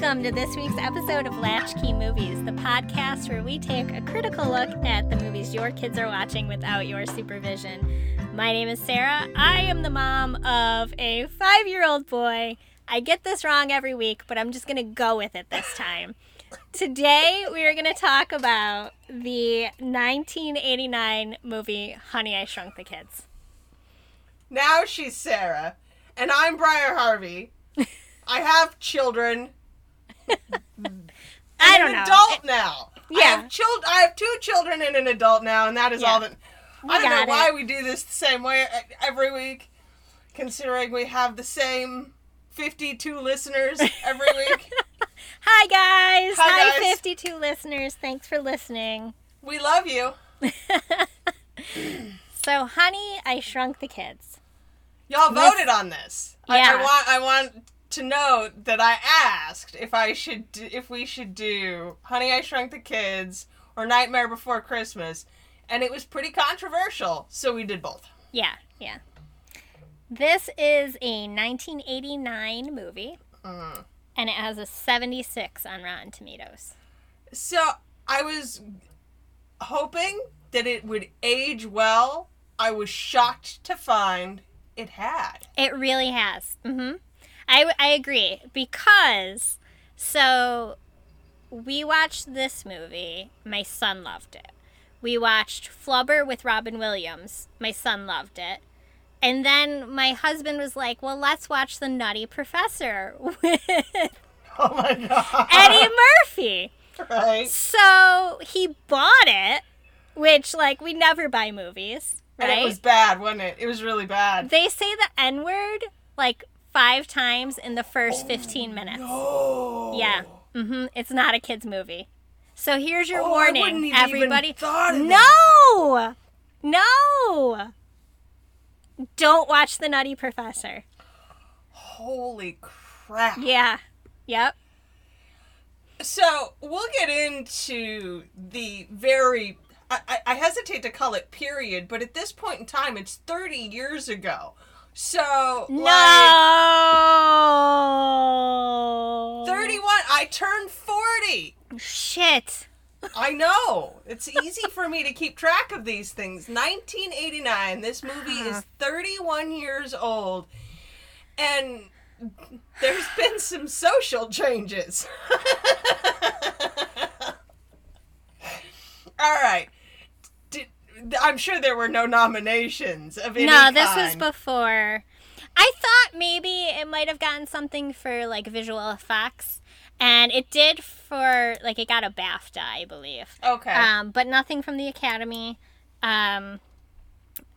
Welcome to this week's episode of Latchkey Movies, the podcast where we take a critical look at the movies your kids are watching without your supervision. My name is Sarah. I am the mom of a five year old boy. I get this wrong every week, but I'm just going to go with it this time. Today, we are going to talk about the 1989 movie Honey, I Shrunk the Kids. Now she's Sarah, and I'm Briar Harvey. I have children. I I'm don't an know. adult now. I Yeah. have children. I have two children and an adult now, and that is Yeah. all that. We I don't know got why we do this the same way every week, considering we have the same 52 listeners every week. Hi, guys. Hi, Hi, guys. 52 listeners. Thanks for listening. we love you. So, Honey, I Shrunk the Kids. Y'all voted on this. I, I Yeah. want. I want to note that I asked if I should, do, if we should do "Honey, I Shrunk the Kids" or "Nightmare Before Christmas," and it was pretty controversial, so we did both. Yeah, yeah. This is a 1989 movie, Mm. and it has a 76 on Rotten Tomatoes. So I was hoping that it would age well. I was shocked to find it had. It really has. hmm I, I agree because so we watched this movie. My son loved it. We watched Flubber with Robin Williams. My son loved it. And then my husband was like, "Well, let's watch The Nutty Professor with Oh my god! Eddie Murphy." right? So he bought it, which like we never buy movies, right? And it was bad, wasn't it? It was really bad. They say the N word like five times in the first 15 minutes. Oh. Yeah. hmm It's not a kids movie. So here's your Oh, warning, everybody. no, no. Don't watch the Nutty Professor. Holy crap! Yeah. Yep. So we'll get into the very. I- I hesitate to call it period, but at this point in time, it's 30 years ago. So, like, No. 31, I turned 40. Shit. I know. It's easy for me to keep track of these things. 1989, this movie is uh-huh. 31 years old. And there's been some social changes. All right. I'm sure there were no nominations of any No, this was before. I thought maybe it might have gotten something for like visual effects, and it did for like it got a BAFTA, I believe. Okay. Um, but nothing from the Academy. Um,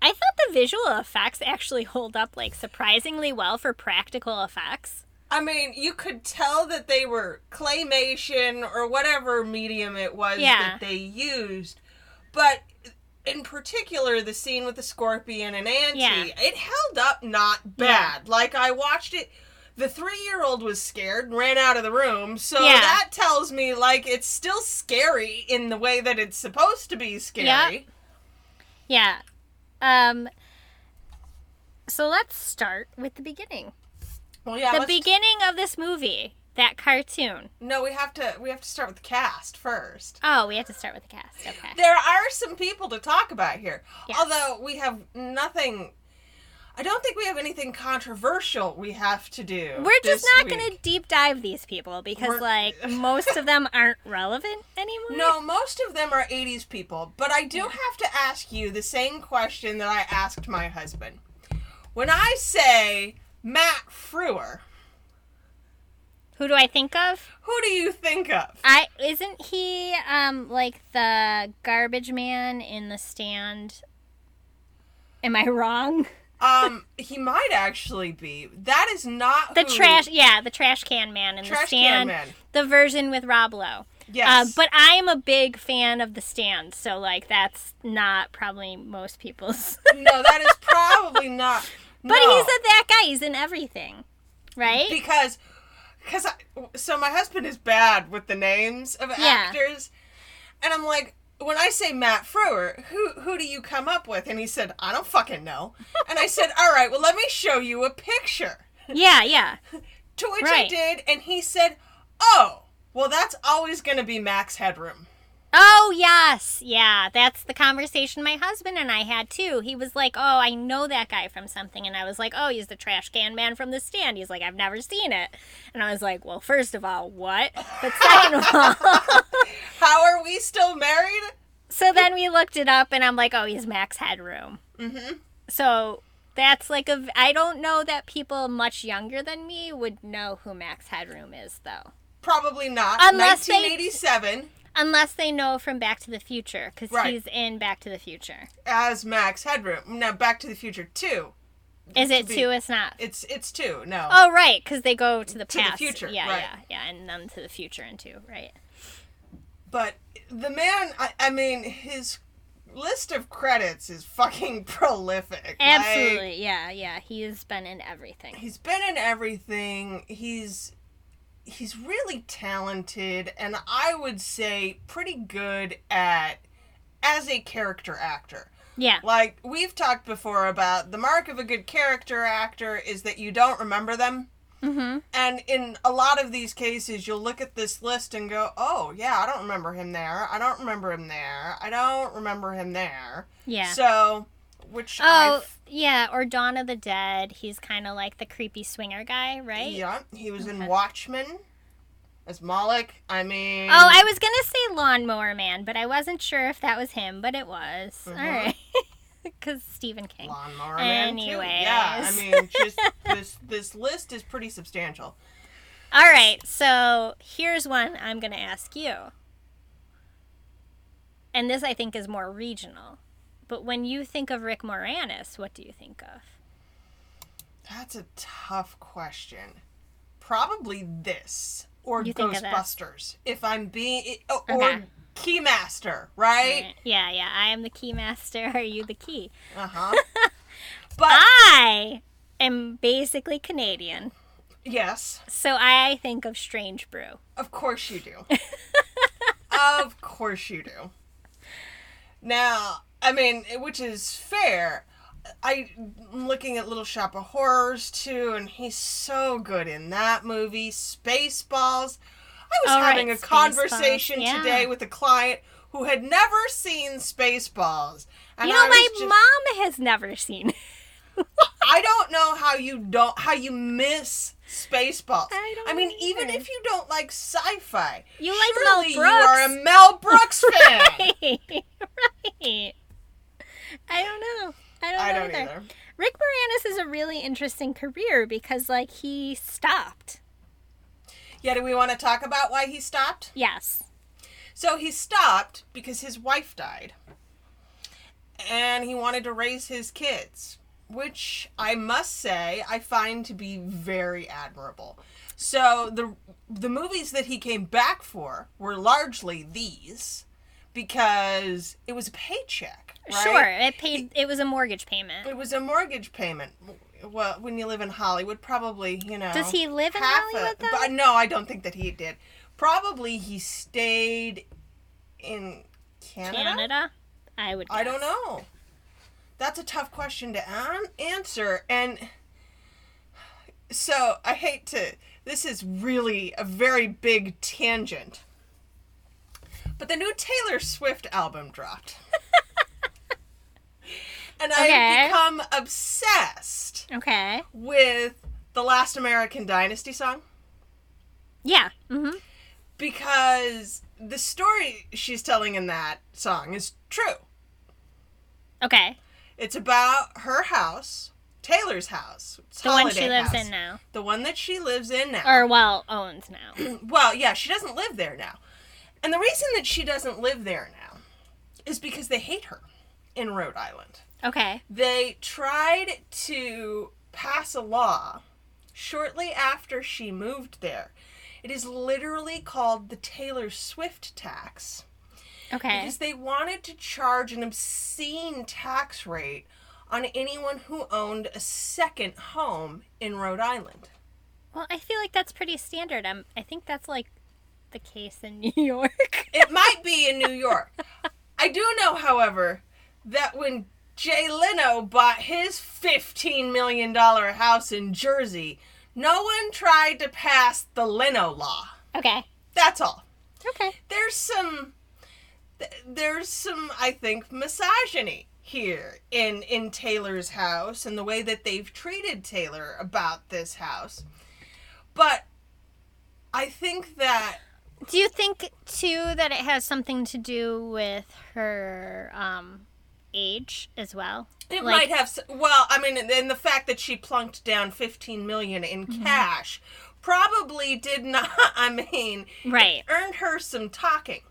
I thought the visual effects actually hold up like surprisingly well for practical effects. I mean, you could tell that they were claymation or whatever medium it was Yeah. that they used. But in particular, the scene with the scorpion and Auntie, Yeah. it held up not bad. Like, I watched it. The three year old was scared and ran out of the room. So Yeah. that tells me, like, it's still scary in the way that it's supposed to be scary. Yeah. Um. So let's start with the beginning. Well, yeah. the beginning of this movie, that cartoon. No, we have to. We have to start with the cast first. Oh, we have to start with the cast. Okay. There are some people to talk about here. Yes. Although we have nothing. I don't think we have anything controversial we have to do. We're just not going to deep dive these people because, We're- like, most of them aren't relevant anymore. No, most of them are 80s people, but I do have to ask you the same question that I asked my husband. When I say Matt Frewer, Who do I think of? who do you think of? I isn't he um like the garbage man in the stand? Am I wrong? Um, he might actually be. That is not The who- trash, yeah, the trash can man in the stand. can man. The version with Rob Lowe. Yes. Uh, but I am a big fan of the stand, so like that's not probably most people's. no, that is probably not. No. but he's a, that guy. He's in everything, right? because because I, so my husband is bad with the names of Yeah. actors and i'm like when i say matt frewer who who do you come up with and he said i don't fucking know and i said all right well let me show you a picture yeah, yeah. to which i did and he said Oh, well, that's always going to be Max Headroom. Oh, yes. Yeah, that's the conversation my husband and I had too. He was like, Oh, I know that guy from something. And I was like, Oh, he's the trash can man from the stand. He's like, I've never seen it. And I was like, Well, first of all, what? But second of all, How are we still married? so then we looked it up and I'm like, Oh, he's Max Headroom. Mm-hmm. So that's like a. I don't know that people much younger than me would know who Max Headroom is, though. Probably not. Unless they- 1987 Unless they know from Back to the Future, because Right. he's in Back to the Future. as Max Headroom. Now, Back to the Future 2. Is it be- two? It's not. It's it's 2. No. Oh, right, because they go to the To the past. future, Yeah, right. yeah, yeah, and then to the future and two, right? But the man, I, I mean, his list of credits is fucking prolific. Like, Absolutely, yeah, yeah. He's been in everything. he's been in everything. He's he's really talented and I would say pretty good at as a character actor. Yeah, Like we've talked before about the mark of a good character actor is that you don't remember them. mm-hmm. And in a lot of these cases, you'll look at this list and go, "Oh, yeah, I don't remember him there. I don't remember him there. I don't remember him there." yeah. So, which oh, I've, yeah, or Dawn of the Dead. He's kind of like the creepy swinger guy, right? yeah, he was in Okay. Watchmen as Moloch. I mean, Oh, I was gonna say Lawnmower Man, but I wasn't sure if that was him, but it was. Mhm. All right, because Stephen King. Lawnmower Man too. Yeah, I mean, just this this list is pretty substantial. All right, so here's one I'm gonna ask you, and this I think is more regional. But when you think of Rick Moranis, what do you think of? That's a tough question. Probably this or You think of this? Ghostbusters. If I'm being or Okay. Keymaster, right? Yeah, yeah. I am the Keymaster. Are you the key? Uh huh. but I am basically Canadian, yes, so I think of Strange Brew. of course you do. of course you do. Now, I mean, which is fair. I'm looking at Little Shop of Horrors too, and he's so good in that movie. Spaceballs. I was right, having a Spaceballs, conversation yeah. today with a client who had never seen Spaceballs. And you know, my just- mom has never seen. it. I don't know how you don't how you miss Spaceballs. I don't I mean, know even if you don't like sci-fi, You like Mel surely you are a Mel Brooks fan. right, right. I don't know. I don't I know don't either. either. Rick Moranis is a really interesting career because, like, he stopped. Yeah, do we want to talk about why he stopped? Yes. So he stopped because his wife died. And he wanted to raise his kids, which I must say I find to be very admirable. So the the movies that he came back for were largely these because it was a paycheck, right? Sure. It paid. It was a mortgage payment. It was a mortgage payment. Well, when you live in Hollywood, probably you know. Does he live in Hollywood a? But no, I don't think that he did. Probably he stayed in Canada. Canada. I would. I don't know. That's a tough question to an- answer, and so I hate to. This is really a very big tangent. But the new Taylor Swift album dropped. and Okay. I've become obsessed Okay. with the Last American Dynasty song Yeah. Mm-hmm. because the story she's telling in that song is true. Okay. It's about her house, Taylor's house. The one she lives House. in now, The one that she lives in now. or well owns now. well, yeah, she doesn't live there now. And the reason that she doesn't live there now is because they hate her in Rhode Island. Okay. They tried to pass a law shortly after she moved there. It is literally called the Taylor Swift tax. Okay. because they wanted to charge an obscene tax rate on anyone who owned a second home in Rhode Island. Well, I feel like that's pretty standard. Um, I think that's like the case in New York. It might be in New York. I do know, however, that when Jay Leno bought his $15 million house in Jersey, no one tried to pass the Leno law. Okay. That's all. Okay. There's some th- there's some I think misogyny here in in Taylor's house and the way that they've treated Taylor about this house. But I think that Do you think too that it has something to do with her um age as well? It Like- might have. Well, I mean, and the fact that she plunked down fifteen million in Mm-hmm. cash probably did not. I mean, Right. earned her some talking.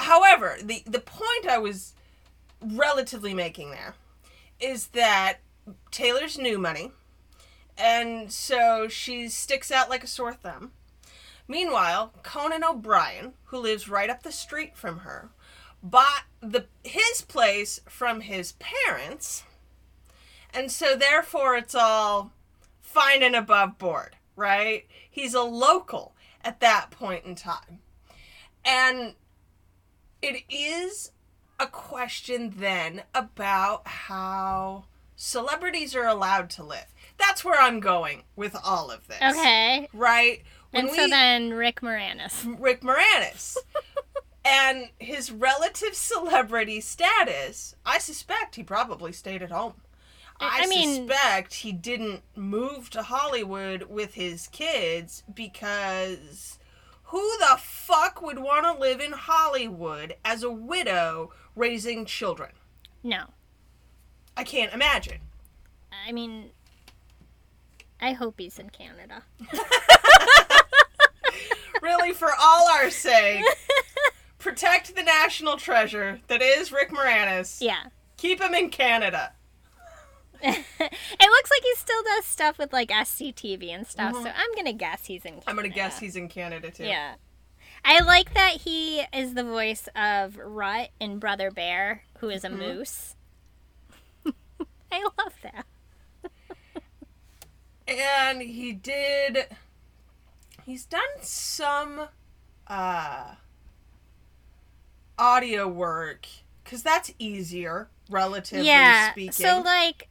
However, the the point I was relatively making there is that Taylor's new money, and so she sticks out like a sore thumb. Meanwhile, Conan O'Brien, who lives right up the street from her, bought the his place from his parents, and so therefore it's all fine and above board, right? He's a local at that point in time. And it is a question then about how celebrities are allowed to live. That's where I'm going with all of this. Okay. Right? When And so then Rick Moranis. Rick Moranis and his relative celebrity status, I suspect he probably stayed at home. I, I mean- suspect he didn't move to Hollywood with his kids because who the fuck would want to live in Hollywood as a widow raising children? No. I can't imagine. I mean I hope he's in Canada. Really, for all our sake, protect the national treasure that is Rick Moranis. Yeah. Keep him in Canada. it looks like he still does stuff with like SCTV and stuff, so I'm gonna guess he's in Canada. Mm-hmm. I'm gonna guess he's in Canada too. Yeah. I like that he is the voice of Rutt in Brother Bear, who is a Mm-hmm. moose. I love that. And he did he's done some uh audio work cuz that's easier relatively yeah. speaking. So like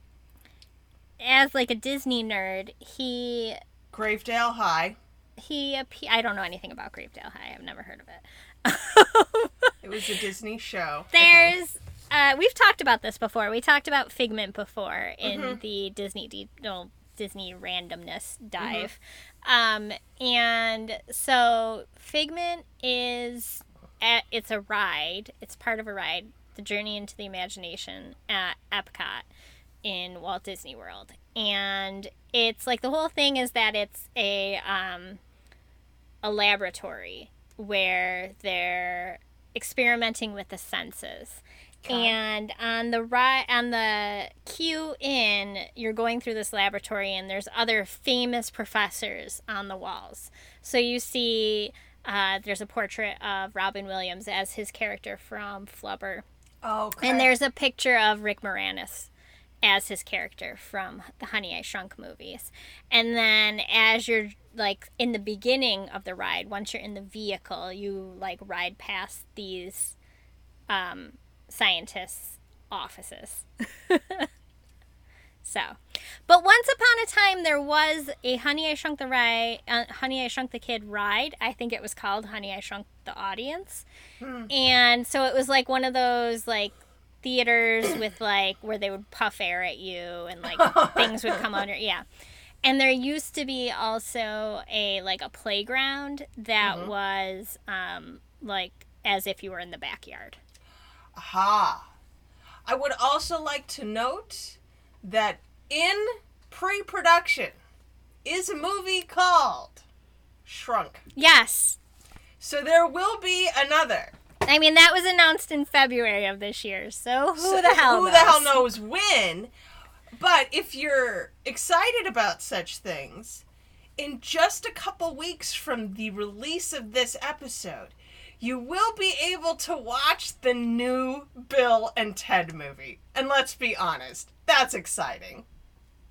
as like a Disney nerd, he Gravedale High. he I don't know anything about Gravedale High. I've never heard of it. It was a Disney show. There's uh, we've talked about this before. We talked about Figment before in Mm-hmm. the Disney de- no, Disney randomness dive. Um, and so Figment is at, it's a ride. It's part of a ride, the Journey into the Imagination at Epcot in Walt Disney World. And it's like the whole thing is that it's a um, a laboratory where they're experimenting with the senses. And on the right on the queue in, you're going through this laboratory and there's other famous professors on the walls. So you see uh, there's a portrait of Robin Williams as his character from Flubber. Okay. And there's a picture of Rick Moranis as his character from the Honey I Shrunk movies. And then as you're like in the beginning of the ride, once you're in the vehicle, you like ride past these um, scientists' offices. so, but once upon a time, there was a Honey I Shrunk the Ride, uh, Honey I Shrunk the Kid ride. I think it was called Honey I Shrunk the Audience, and so it was like one of those like theaters with like where they would puff air at you and like things would come under. Yeah. And there used to be also a like a playground that was um like as if you were in the backyard. Aha. I would also like to note that in pre production is a movie called Shrunk. Yes. So there will be another. I mean that was announced in February of this year. So who So the hell Who knows? the hell knows when? But if you're excited about such things, in just a couple weeks from the release of this episode, you will be able to watch the new Bill and Ted movie. And let's be honest, that's exciting.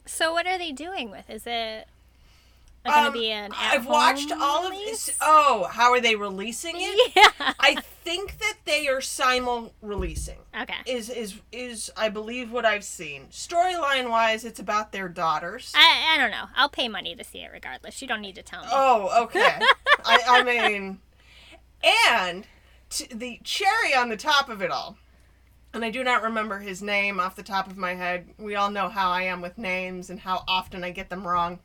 So what are they doing with? Is it going to Um, be an I've watched all of release? this. Oh, how are they releasing it? Yeah. I think that they are simul releasing. Okay. Is is is I believe what I've seen. Storyline wise, it's about their daughters. I, I don't know. I'll pay money to see it regardless. You don't need to tell me. Oh, okay. I, I mean, and t- the cherry on the top of it all, and I do not remember his name off the top of my head. We all know how I am with names and how often I get them wrong.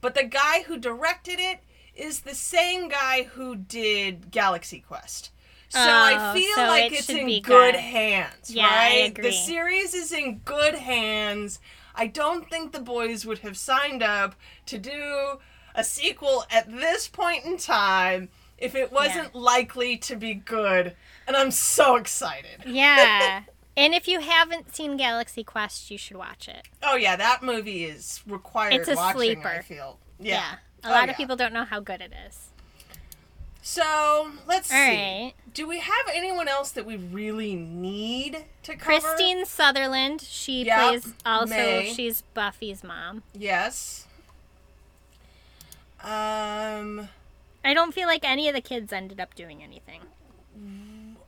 But the guy who directed it is the same guy who did Galaxy Quest. So I Oh, feel so like it it's in good, good. hands, Yeah, I right? agree. The series is in good hands. I don't think the boys would have signed up to do a sequel at this point in time if it wasn't likely to be good. And I'm so excited. Yeah. and if you haven't seen Galaxy Quest, you should watch it. Oh yeah, that movie is required It's a watching, I sleeper. feel. Yeah. A Oh, lot yeah. of people don't know how good it is. So let's All see. right. Do we have anyone else that we really need to cover? Kristine Sutherland, she Yep, plays also Mae. she's Buffy's mom. Yes. Um, I don't feel like any of the kids ended up doing anything.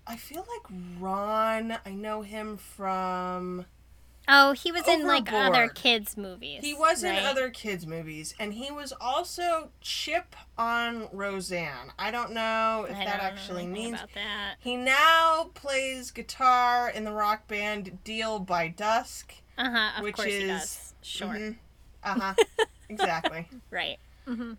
I feel like Ron. I know him from. Oh, he was in like other kids movies. He was in other kids' movies, and he was also Chip on Roseanne. I don't know if I that actually means. about that. He now plays guitar in the rock band Deal by Dusk. Uh huh. Which is-. Sure. Uh huh. exactly. Right. Mm-hmm.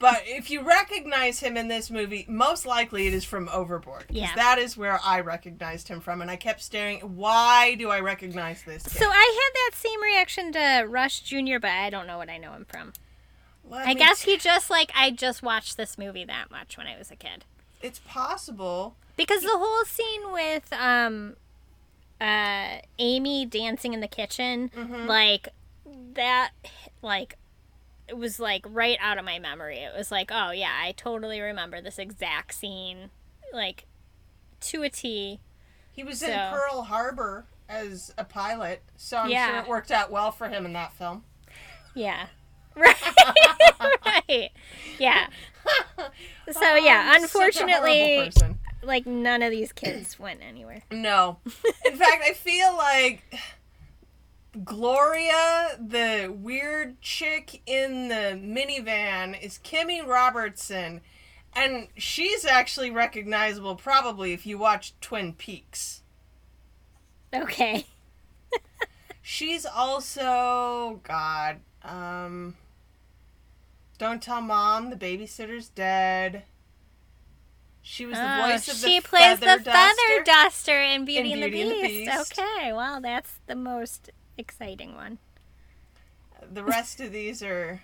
But if you recognize him in this movie, most likely it is from Overboard. Yeah. that is where I recognized him from. And I kept staring. Why do I recognize this kid? So I had that same reaction to Russ Jr., but I don't know what I know him from. Let I guess t- he just like I just watched this movie that much when I was a kid. It's possible. Because the whole scene with um uh Amy dancing in the kitchen, Mm-hmm. like that like it was like right out of my memory. It was like, oh yeah, I totally remember this exact scene like to a T. He was in Pearl Harbor as a pilot. So I'm Yeah. sure it worked out well for him in that film. Yeah. Right. right. Yeah. So yeah, a horrible unfortunately, like none of these kids went anywhere. No. In fact, I feel like Gloria, the weird chick in the minivan, is Kimmy Robertson. And she's actually recognizable probably if you watch Twin Peaks. Okay. She's also God, um Don't Tell Mom, the babysitter's dead. She was the Oh, voice of the she plays feather the feather duster in Beauty, In and, Beauty the and the Beast. Beast. Okay, well, that's the most exciting one. The rest of these are.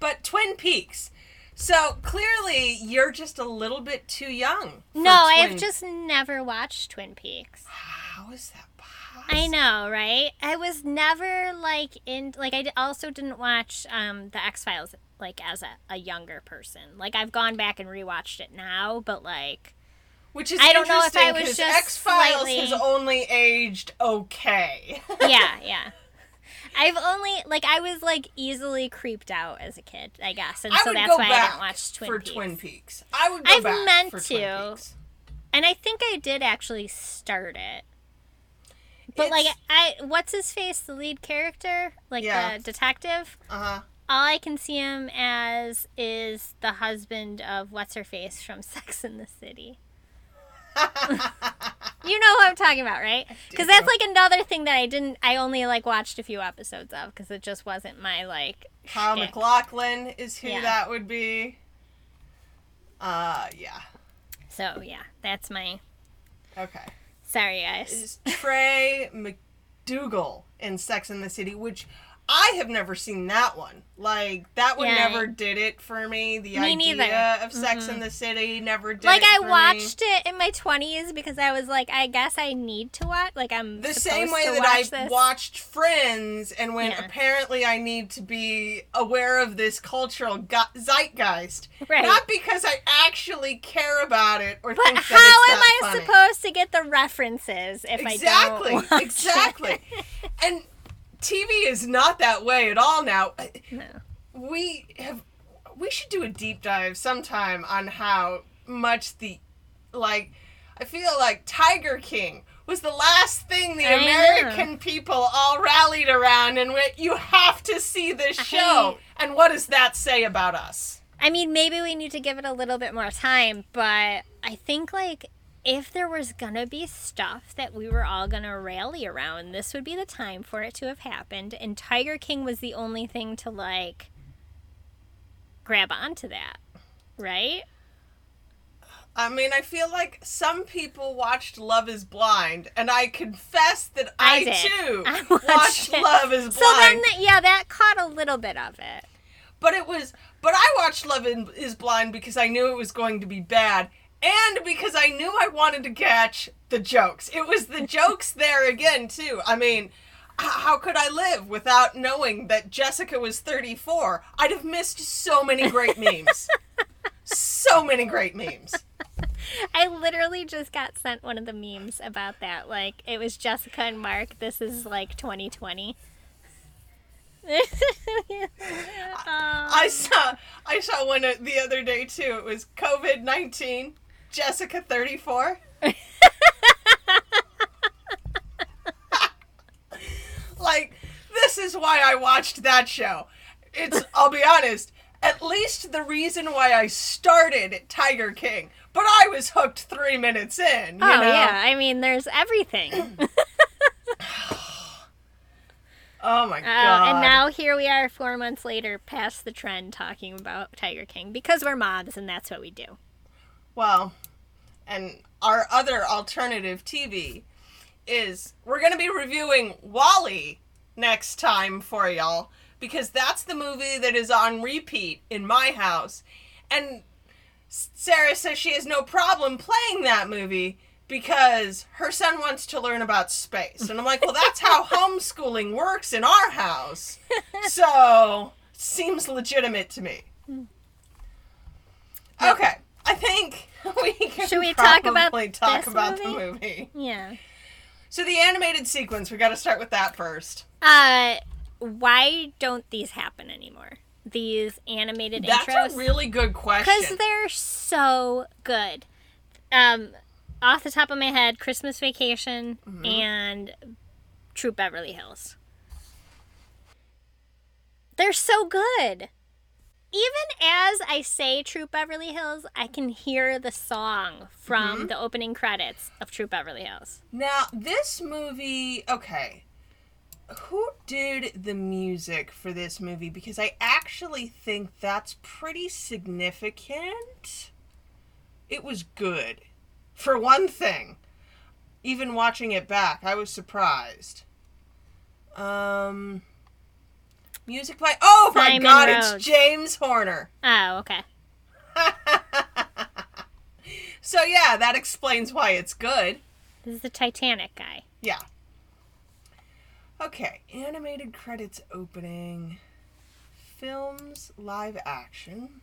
But Twin Peaks. So clearly, you're just a little bit too young. No, I've just never watched Twin Peaks. How is that possible? I know, right? I was never like in like I also didn't watch um the X Files like as a, a younger person. Like I've gone back and rewatched it now, but like Which is I don't know if I interesting was just X Files slightly- has only aged okay. yeah, yeah. I've only like I was like easily creeped out as a kid, I guess, and I so that's why I didn't watch Twin for Peaks. Twin Peaks. I would go I've back meant for Twin to. And I think I did actually start it. But like I what's his face, the lead character? Like Yeah. the detective? Uh-huh. All I can see him as is the husband of what's her face from Sex in the City. You know what I'm talking about, right? Because that's like another thing that I didn't. I only like watched a few episodes of because it just wasn't my like. Kyle shtick. MacLachlan is who Yeah. that would be. Uh, yeah. So yeah, that's my. Okay. Sorry, guys. Is Trey MacDougal in Sex in the City, which I have never seen that one. Like that one Yeah. never did it for me. The Me idea neither. of Sex mm-hmm. in the City never did Like it I for me. watched it in my 20s because I was like, I guess I need to watch. Like I'm the same way that I this. watched Friends, and when Yeah. apparently I need to be aware of this cultural go- zeitgeist, Right. not because I actually care about it or But think how am I funny. supposed to get the references if exactly, I don't watch exactly, it? and TV is not that way at all now. no. we have we should do a deep dive sometime on how much the like I feel like Tiger King was the last thing the I know. American people all rallied around and went, you have to see this show. And what does that say about us? I mean, maybe we need to give it a little bit more time, but I think like if there was gonna be stuff that we were all gonna rally around, this would be the time for it to have happened. And Tiger King was the only thing to like grab onto that, right? I mean, I feel like some people watched Love is Blind, and I confess that I, I too I watched watched. Love is Blind. So then, that, yeah, that caught a little bit of it. But it was, but I watched Love is Blind because I knew it was going to be bad, and because I knew I wanted to catch the jokes. It was the jokes there again too. I mean, how could I live without knowing that Jessica was 34? I'd have missed so many great memes. so many great memes. I literally just got sent one of the memes about that. Like it was Jessica and Mark. This is like 2020. I um, saw I saw one the other day too. It was COVID nineteen, Jessica thirty four. like this is why I watched that show. It's I'll be honest, at least the reason why I started Tiger King. But I was hooked three minutes in. You oh know? yeah, I mean, there's everything. Oh my Uh, god. and now here we are, four months later, past the trend, talking about Tiger King because we're moms and that's what we do. Well, and our other alternative TV is we're going to be reviewing WALL-E next time for y'all because that's the movie that is on repeat in my house. And Sarah says she has no problem playing that movie because her son wants to learn about space. And I'm like, well, that's how homeschooling works in our house. So, seems legitimate to me. Hmm. Okay, I think we can Should we talk about probably talk this about the movie? movie. Yeah. So the animated sequence, we got to start with that first. Uh, why don't these happen anymore? These animated That's intros. That's a really good question. because they're so good. Um, off the top of my head, Christmas Vacation Mm-hmm. and Troop Beverly Hills. They're so good. Even as I say Troop Beverly Hills, I can hear the song from Mm-hmm. the opening credits of Troop Beverly Hills. Now, this movie, okay. Who did the music for this movie? Because I actually think that's pretty significant. It was good. For one thing, even watching it back, I was surprised. Um, music by oh my god, Rhodes. it's James Horner. Oh, okay. So yeah, that explains why it's good. This is the Titanic guy. Yeah. Okay, animated credits opening. Films, live action.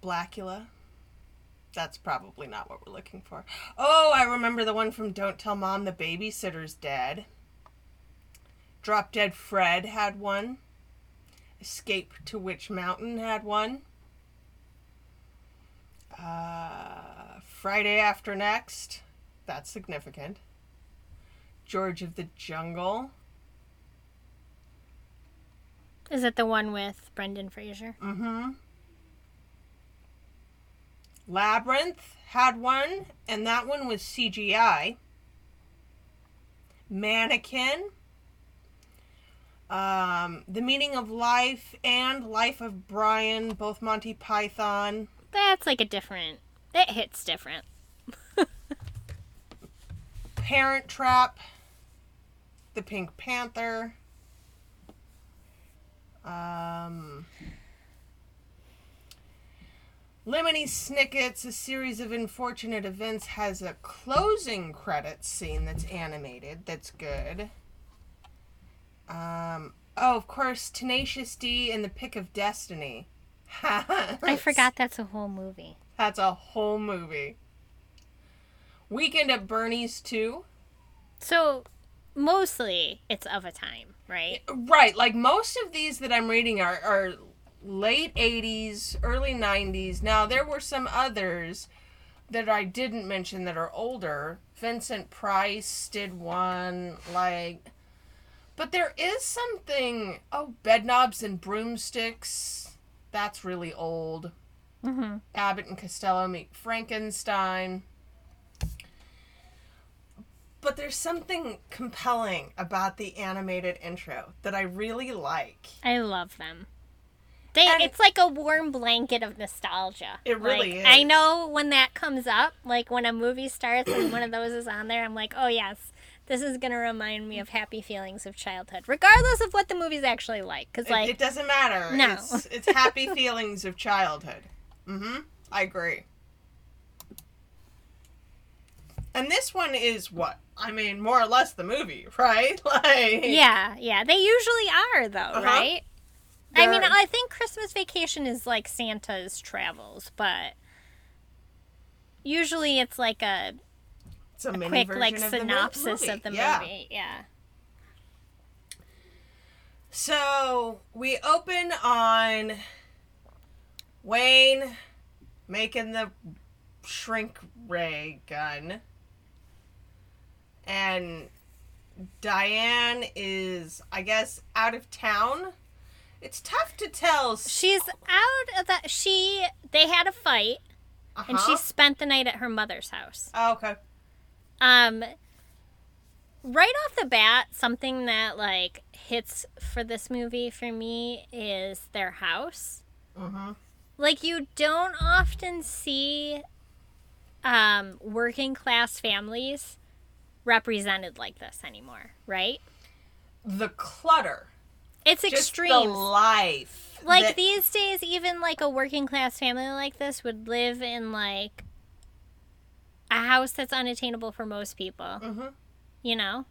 Blackula. That's probably not what we're looking for. Oh, I remember the one from Don't Tell Mom the Babysitter's Dead. Drop Dead Fred had one. Escape to Witch Mountain had one. Uh, Friday After Next. That's significant. George of the Jungle. Is it the one with Brendan Fraser? Mm-hmm. Labyrinth had one, and that one was CGI. Mannequin. Um, the Meaning of Life and Life of Brian, both Monty Python. That's like a different. It hits different. Parent Trap, The Pink Panther, um, Lemony Snicket's A Series of Unfortunate Events has a closing credits scene that's animated, that's good. Um, oh, of course, Tenacious D and The Pick of Destiny. I forgot that's a whole movie. That's a whole movie. Weekend at Bernie's too. So, mostly it's of a time, right? Right, like most of these that I'm reading are, are late 80s, early 90s. Now, there were some others that I didn't mention that are older. Vincent Price did one, like. But there is something. Oh, Bedknobs and Broomsticks. That's really old. Mm-hmm. Abbott and Costello meet Frankenstein. But there's something compelling about the animated intro that I really like. I love them. They, it's like a warm blanket of nostalgia. It really Like, I know when that comes up, like when a movie starts and one of those is on there, I'm like, oh yes, this is gonna remind me of happy feelings of childhood, regardless of what the movie's actually like. Because It- like, it doesn't matter. No. It's, it's happy feelings of childhood. Mm-hmm. I agree. And this one is what? I mean, more or less the movie, right? Like yeah, yeah, they usually are though, Uh-huh. right? I mean, I think Christmas Vacation is like Santa's travels, but usually it's like a it's a, mini quick like of the synopsis movie. of the Yeah. movie. Yeah. So we open on Wayne making the shrink ray gun. And Diane is, I guess, out of town. It's tough to tell. She's out of that. She they had a fight, and she Uh-huh. spent the night at her mother's house. Oh, okay. Um, right off the bat, something that like hits for this movie for me is their house. Mm-hmm. Like you don't often see um, working class families represented like this anymore, right? The clutter. It's Just extreme. the life. like that- these days even like a working class family like this would live in like a house that's unattainable for most people Mhm. you know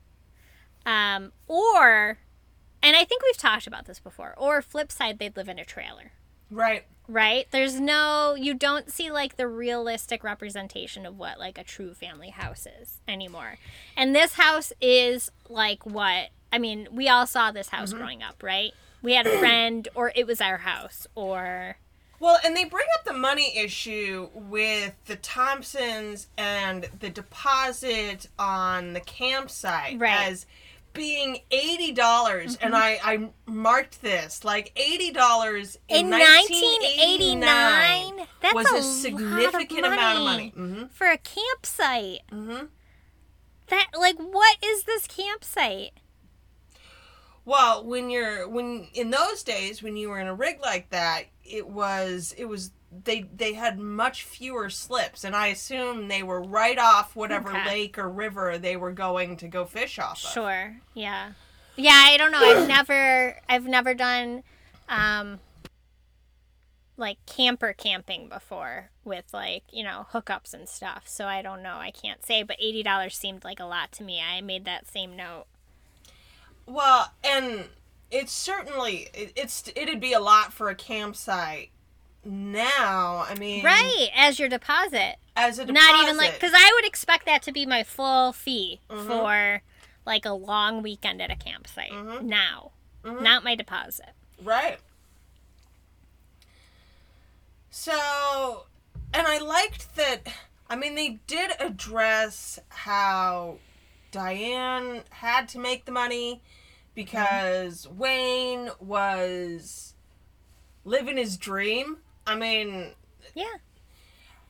um or and i think we've talked about this before or flip side they'd live in a trailer Right. right there's no you don't see like the realistic representation of what like a true family house is anymore and this house is like what i mean we all saw this house growing up right? We had a friend or it was our house or Well, and they bring up the money issue with the Thompsons and the deposit on the campsite Right. as being eighty dollars, and I I marked this like eighty dollars in, in 1989 1989 that's was a, a significant amount of money. hmm for a campsite. Hmm that like what is this campsite Well, when you're when in those days when you were in a rig like that, it was it was they they had much fewer slips, and I assume they were right off whatever Okay. lake or river they were going to go fish off of. Sure. Yeah. Yeah, I don't know. I've never I've never done um like camper camping before with like, you know, hookups and stuff. So I don't know. I can't say, but $80 seemed like a lot to me. I made that same note. Well, and it's certainly it, it's it'd be a lot for a campsite now. I mean, Right, as your deposit. As a deposit, Not even like cuz I would expect that to be my full fee Mhm. for like a long weekend at a campsite. Mhm. Now. Mhm. Not my deposit. Right. So, and I liked that. I mean, they did address how Diane had to make the money because Wayne was living his dream. I mean, Yeah.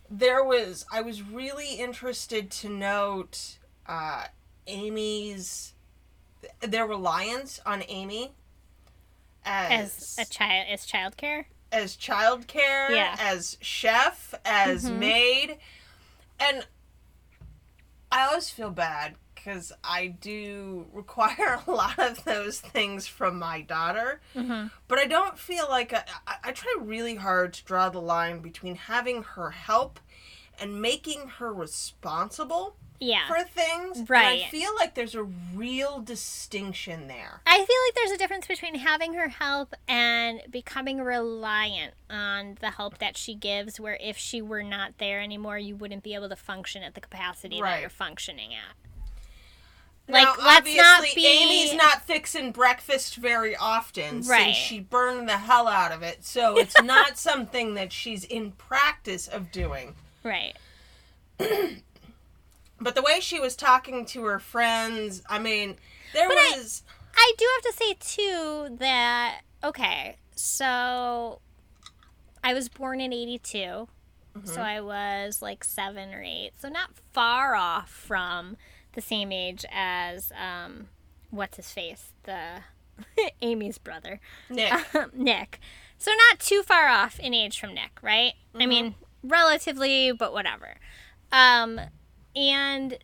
there was. I was really interested to note uh, Amy's. Their reliance on Amy As a child as childcare. as childcare, Yeah. as chef, as Mhm. maid. And I always feel bad because I do require a lot of those things from my daughter. Mhm. But I don't feel like I, I, I try really hard to draw the line between having her help and making her responsible Yeah. for things. And I feel like there's a real distinction there. I feel like there's a difference between having her help and becoming reliant on the help that she gives, where if she were not there anymore, you wouldn't be able to function at the capacity that you're functioning at. Like, now, let's not obviously, be. Amy's not fixing breakfast very often Right. since she burned the hell out of it. So it's not something that she's in practice of doing. Right. But the way she was talking to her friends, I mean, there But was. I do have to say too that okay, so I was born in '82, mm-hmm. so I was like seven or eight, so not far off from the same age as um, what's his face, the Amy's brother, Nick. Nick. So not too far off in age from Nick, right? I mean, relatively, but whatever. Um, and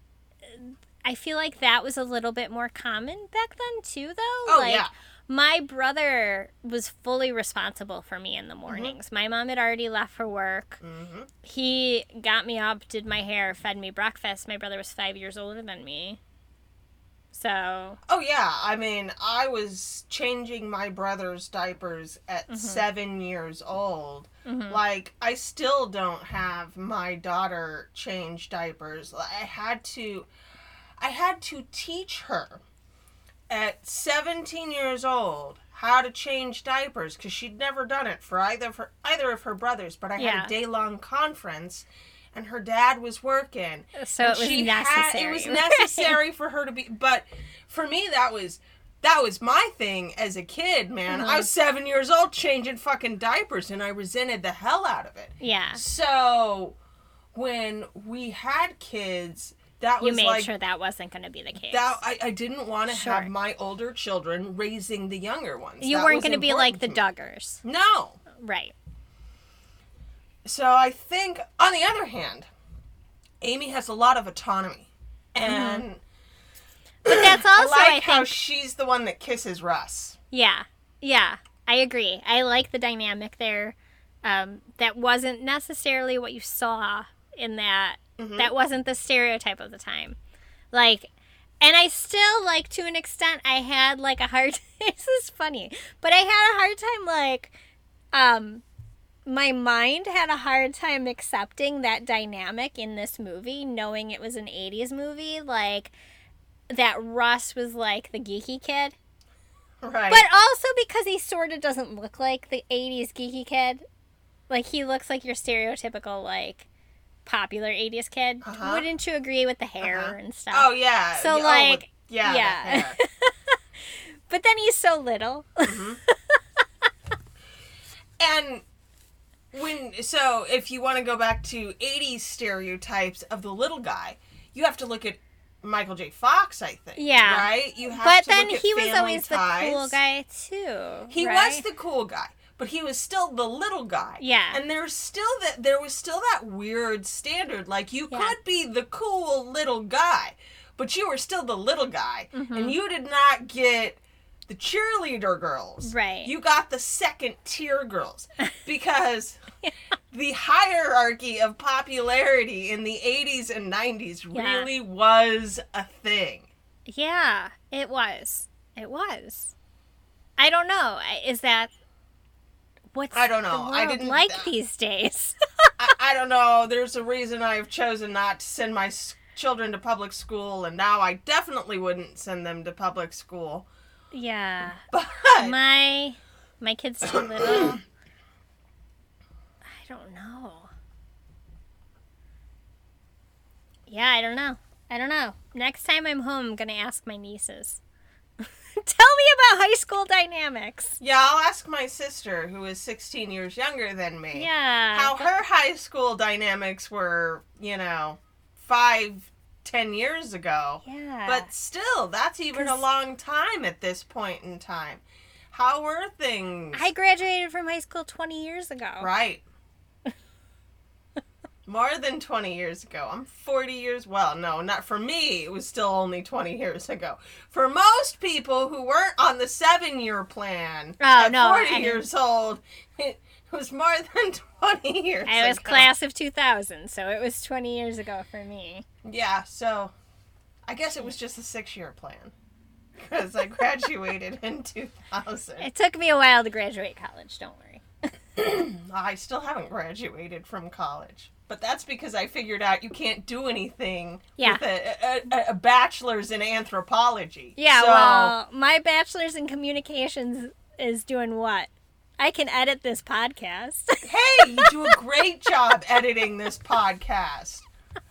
I feel like that was a little bit more common back then too, though. Oh, like, yeah. My brother was fully responsible for me in the mornings. My mom had already left for work. hmm He got me up, did my hair, fed me breakfast. My brother was five years older than me. So, Oh yeah, I mean, I was changing my brother's diapers at Mm-hmm. seven years old. mhm. Like, I still don't have my daughter change diapers. I had to, I had to teach her at 17 years old how to change diapers because she'd never done it for either for either of her brothers. But I had a day long conference, and her dad was working. so it was she necessary. Had, it was necessary for her to be. But for me, that was that was my thing as a kid, man. Mm-hmm. I was seven years old changing fucking diapers, and I resented the hell out of it. yeah. So when we had kids, that You was made like sure that wasn't going to be the case. that. I, I didn't want to Sure. have my older children raising the younger ones. you That weren't going to be like the. Duggars. No. Right. So I think, on the other hand, Amy has a lot of autonomy, and But that's also I like I how she's the one that kisses Russ. yeah, yeah, I agree. I like the dynamic there. Um, that wasn't necessarily what you saw in that. Mm-hmm. That wasn't the stereotype of the time. Like, and I still like to an extent. I had like a hard. this is funny, but I had a hard time like, um, my mind had a hard time accepting that dynamic in this movie, knowing it was an '80s movie. Like that Russ was like the geeky kid. Right. But also because he sort of doesn't look like the 80s geeky kid. Like he looks like your stereotypical like popular 80s kid. Uh-huh. Wouldn't you agree with the hair Uh-huh. and stuff? oh yeah. So, Yeah, oh, like, with- yeah. yeah. But then he's so little. and when so if you want to go back to 80s stereotypes of the little guy, you have to look at Michael J. Fox, I think. Yeah. Right? You have but to then look at he was always Ties. the cool guy too. He right? was the cool guy, but he was still the little guy. Yeah. And there's still that there was still that weird standard. Like you Yeah. could be the cool little guy, but you were still the little guy. Mm-hmm. And you did not get the cheerleader girls. Right. You got the second tier girls. Because the hierarchy of popularity in the 80s and 90s Yeah. really was a thing. Yeah, it was. It was. I don't know. Is that what's I don't know. I didn't- like these days? I, I don't know. There's a reason I've chosen not to send my children to public school, and now I definitely wouldn't send them to public school. yeah. But My my kid's too little. I don't know. Yeah, I don't know. I don't know. Next time I'm home, I'm gonna ask my nieces. Tell me about high school dynamics. yeah, I'll ask my sister, who is 16 years younger than me, Yeah. how her high school dynamics were, you know, five, ten years ago. Yeah. But still, that's even a long time at this point in time. How were things? I graduated from high school 20 years ago. Right. More than 20 years ago. I'm 40 years. Well, no, not for me. It was still only 20 years ago. For most people who weren't on the seven year plan Oh, at no, 40 I- years old, it was more than 20 years I was ago. class of 2000, so it was 20 years ago for me. Yeah, so I guess it was just a six year plan. Because I graduated in 2000. It took me a while to graduate college, don't worry. I still haven't graduated from college. But that's because I figured out you can't do anything Yeah. with a, a, a bachelor's in anthropology. Yeah, So- well, my bachelor's in communications is doing what? I can edit this podcast. hey, you do a great job editing this podcast.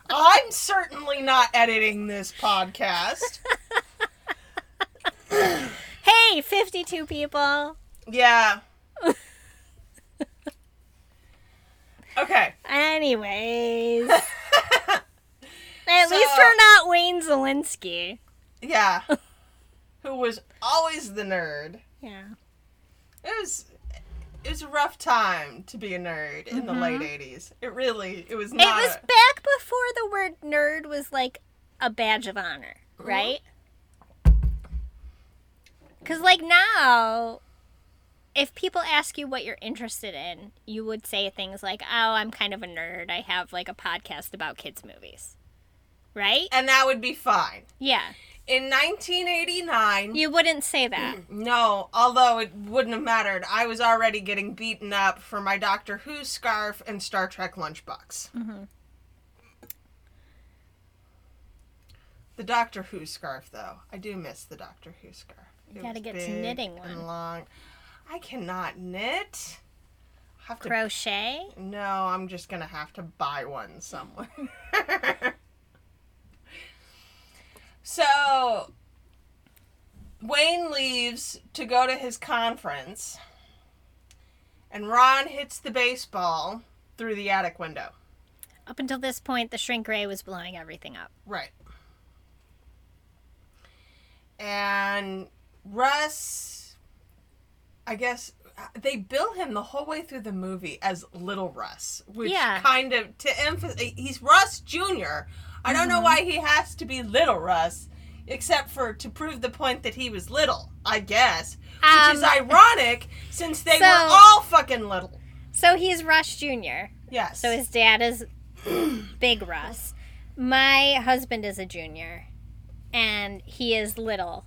I'm certainly not editing this podcast. hey, 52 people. Yeah. Okay. Anyways. At So- least we're not Wayne Szalinski. Yeah. Who was always the nerd. Yeah. It was it was a rough time to be a nerd in the late mm-hmm. 80s. It really it was not. It was a- back before the word nerd was like a badge of honor, right? Because, like, now, if people ask you what you're interested in, you would say things like, oh, I'm kind of a nerd. I have, like, a podcast about kids' movies. Right? and that would be fine. Yeah. In 1989, You wouldn't say that. no, although it wouldn't have mattered. I was already getting beaten up for my Doctor Who scarf and Star Trek lunchbox. Mm-hmm. The Doctor Who scarf, though, I do miss the Doctor Who scarf. It gotta was get to knitting one. long. I cannot knit. Have to Crochet? No, I'm just gonna have to buy one somewhere. so, Wayne leaves to go to his conference, and Ron hits the baseball through the attic window. Up until this point, the shrink ray was blowing everything up. Right. And Russ, I guess they bill him the whole way through the movie as Little Russ, which Yeah. kind of to emphasize he's Russ Jr. I don't know why he has to be Little Russ, except for to prove the point that he was little. I guess, which is Um, ironic since they so- were all fucking little. So he's Russ Jr. Yes. So his dad is Big Russ. My husband is a junior, and he is little,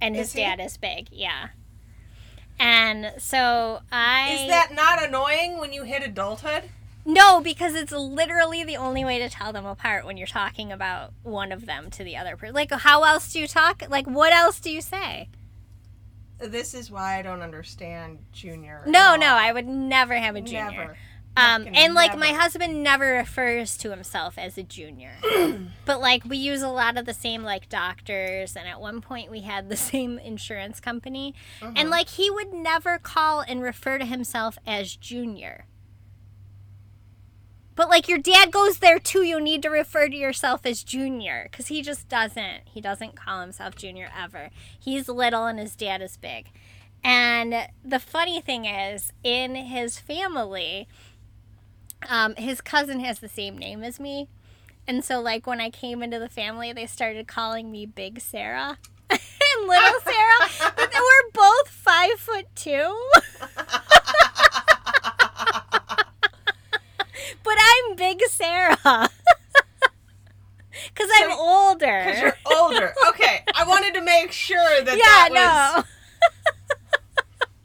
and his he? dad is big. Yeah. And so I is that not annoying when you hit adulthood? no because it's literally the only way to tell them apart when you're talking about one of them to the other person. Like how else do you talk? Like what else do you say? This is why I don't understand Junior. No, no, I would never have a junior. Never. Um, and like my husband never refers to himself as a junior, but like we use a lot of the same like doctors, and at one point we had the same insurance company, Uh-huh. and like he would never call and refer to himself as junior. But like your dad goes there too, you need to refer to yourself as junior because he just doesn't. He doesn't call himself junior ever. He's little and his dad is big. And the funny thing is, in his family, um, his cousin has the same name as me. And so, like, when I came into the family, they started calling me Big Sarah and Little Sarah. but they were both five foot two. but I'm Big Sarah. Because I'm older. Because you're older. Okay, I wanted to make sure that yeah, that was no.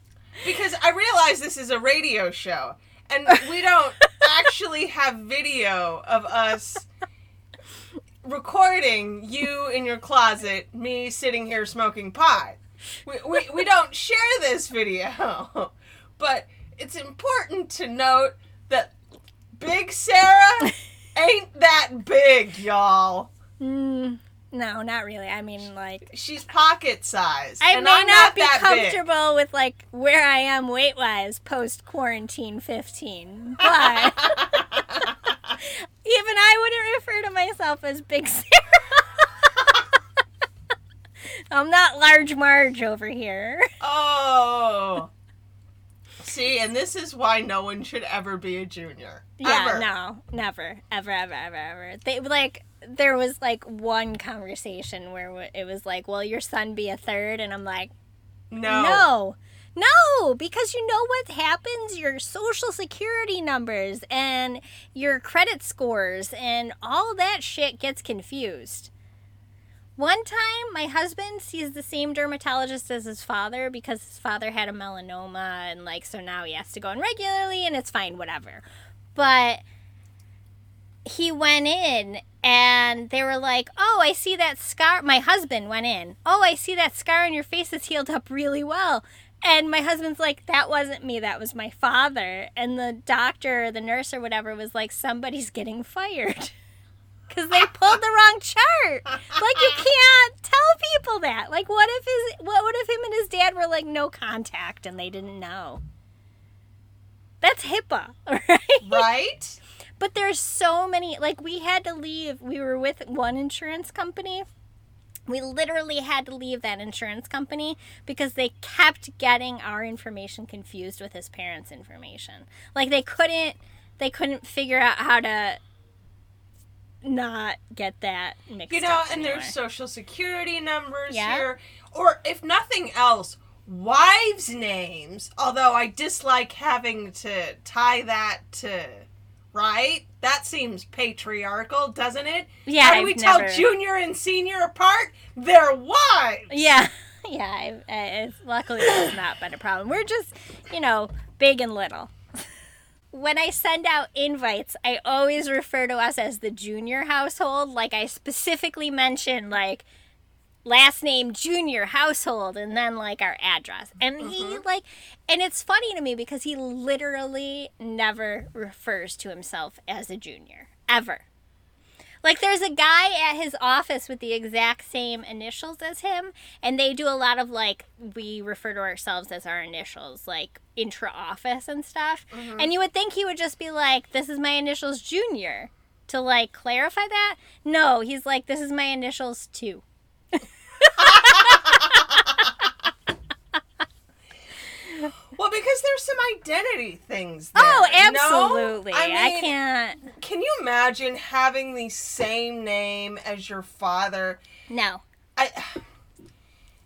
because I realize this is a radio show and we don't actually have video of us recording you in your closet, me sitting here smoking pot. We, we, we don't share this video, but it's important to note that Big Sarah ain't that big, y'all. Mm, no, not really. I mean, like, She's pocket sized. I and may I'm not, be that big. comfortable with like where I am weight wise post quarantine 15, but even I wouldn't refer to myself as Big Sarah. I'm not large Marge over here. Oh. See, and this is why no one should ever be a junior. Yeah, Ever. no, never, ever, ever, ever, ever. They like there was like one conversation where it was like, "Will your son be a third? And I'm like, No. No. No, because you know what happens? Your social security numbers and your credit scores and all that shit gets confused. One time, my husband sees the same dermatologist as his father because his father had a melanoma, and like, so now he has to go in regularly, and it's fine, whatever. But he went in and they were like, "Oh, I see that scar." My husband went in. "Oh, I see that scar on your face is healed up really well." And my husband's like, "That wasn't me. That was my father." And the doctor, or the nurse, or whatever was like, "Somebody's getting fired." Because they pulled the wrong chart. Like you can't tell people that. Like what if his what what if him and his dad were like no contact and they didn't know? That's HIPAA, right? Right? But there's so many. Like we had to leave. We were with one insurance company. We literally had to leave that insurance company because they kept getting our information confused with his parents' information. Like they couldn't they couldn't figure out how to not get that mixed up. You know, and anymore. there's social security numbers Yeah. here. Or if nothing else, wives' names. Although I dislike having to tie that to right? That seems patriarchal, doesn't it? Yeah, How do I've we tell never- junior and senior apart? They're wives. Yeah, yeah. I, I, uh, it's, luckily, that's not been a problem. We're just, you know, big and little. When I send out invites, I always refer to us as the junior household. Like I specifically mention, like last name junior household, and then like our address. And he mm-hmm. like, and it's funny to me because he literally never refers to himself as a junior ever. Like there's a guy at his office with the exact same initials as him, and they do a lot of like we refer to ourselves as our initials, like intra office and stuff. Mm-hmm. And you would think he would just be like, "This is my initials, Junior," to like clarify that. No, he's like, "This is my initials too." Well, because there's some identity things there. Oh, absolutely. I, I, mean, can't. Can you imagine having the same name as your father? No. I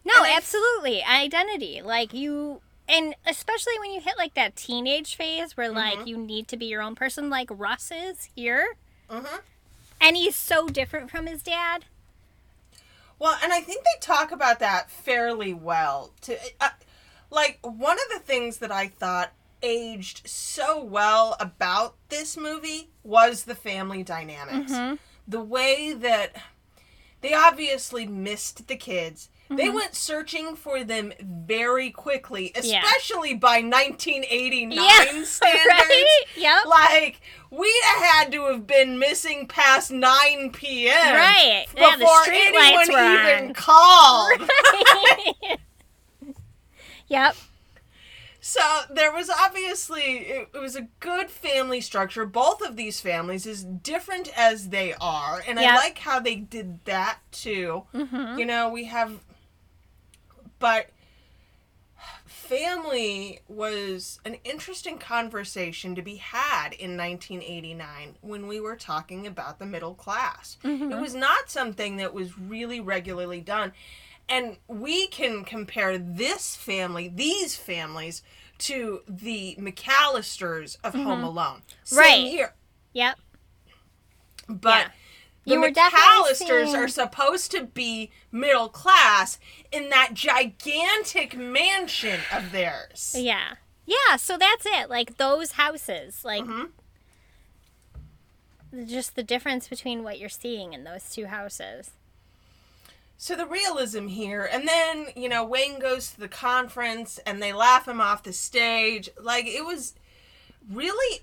No, I- absolutely. Identity. Like you and especially when you hit like that teenage phase where like you need to be your own person like Russ is here. Mhm. And he's so different from his dad. Well, and I think they talk about that fairly well. To uh, like one of the things that I thought aged so well about this movie was the family dynamics. Mm-hmm. The way that they obviously missed the kids. They mm-hmm. went searching for them very quickly, Yeah. especially by 1989 Yeah, standards. right? Yep. Like we'd had to have been missing past 9 p.m. Right. Yeah, the before street anyone even on. called. yep. So there was obviously it, it was a good family structure. Both of these families, as different as they are, and I like how they did that too. Mm-hmm. You know, we have, but family was an interesting conversation to be had in 1989 when we were talking about the middle class. Mm-hmm. It was not something that was really regularly done. And we can compare this family, these families, to the McAllisters of Home Alone. Same Mm-hmm. Right. year. Yep. But Yeah. the You were definitely McAllisters seeing- are supposed to be middle class in that gigantic mansion of theirs. Yeah. Yeah, so that's it. Like those houses, like Mhm. just the difference between what you're seeing in those two houses. So the realism here, and then you know Wayne goes to the conference and they laugh him off the stage. Like it was really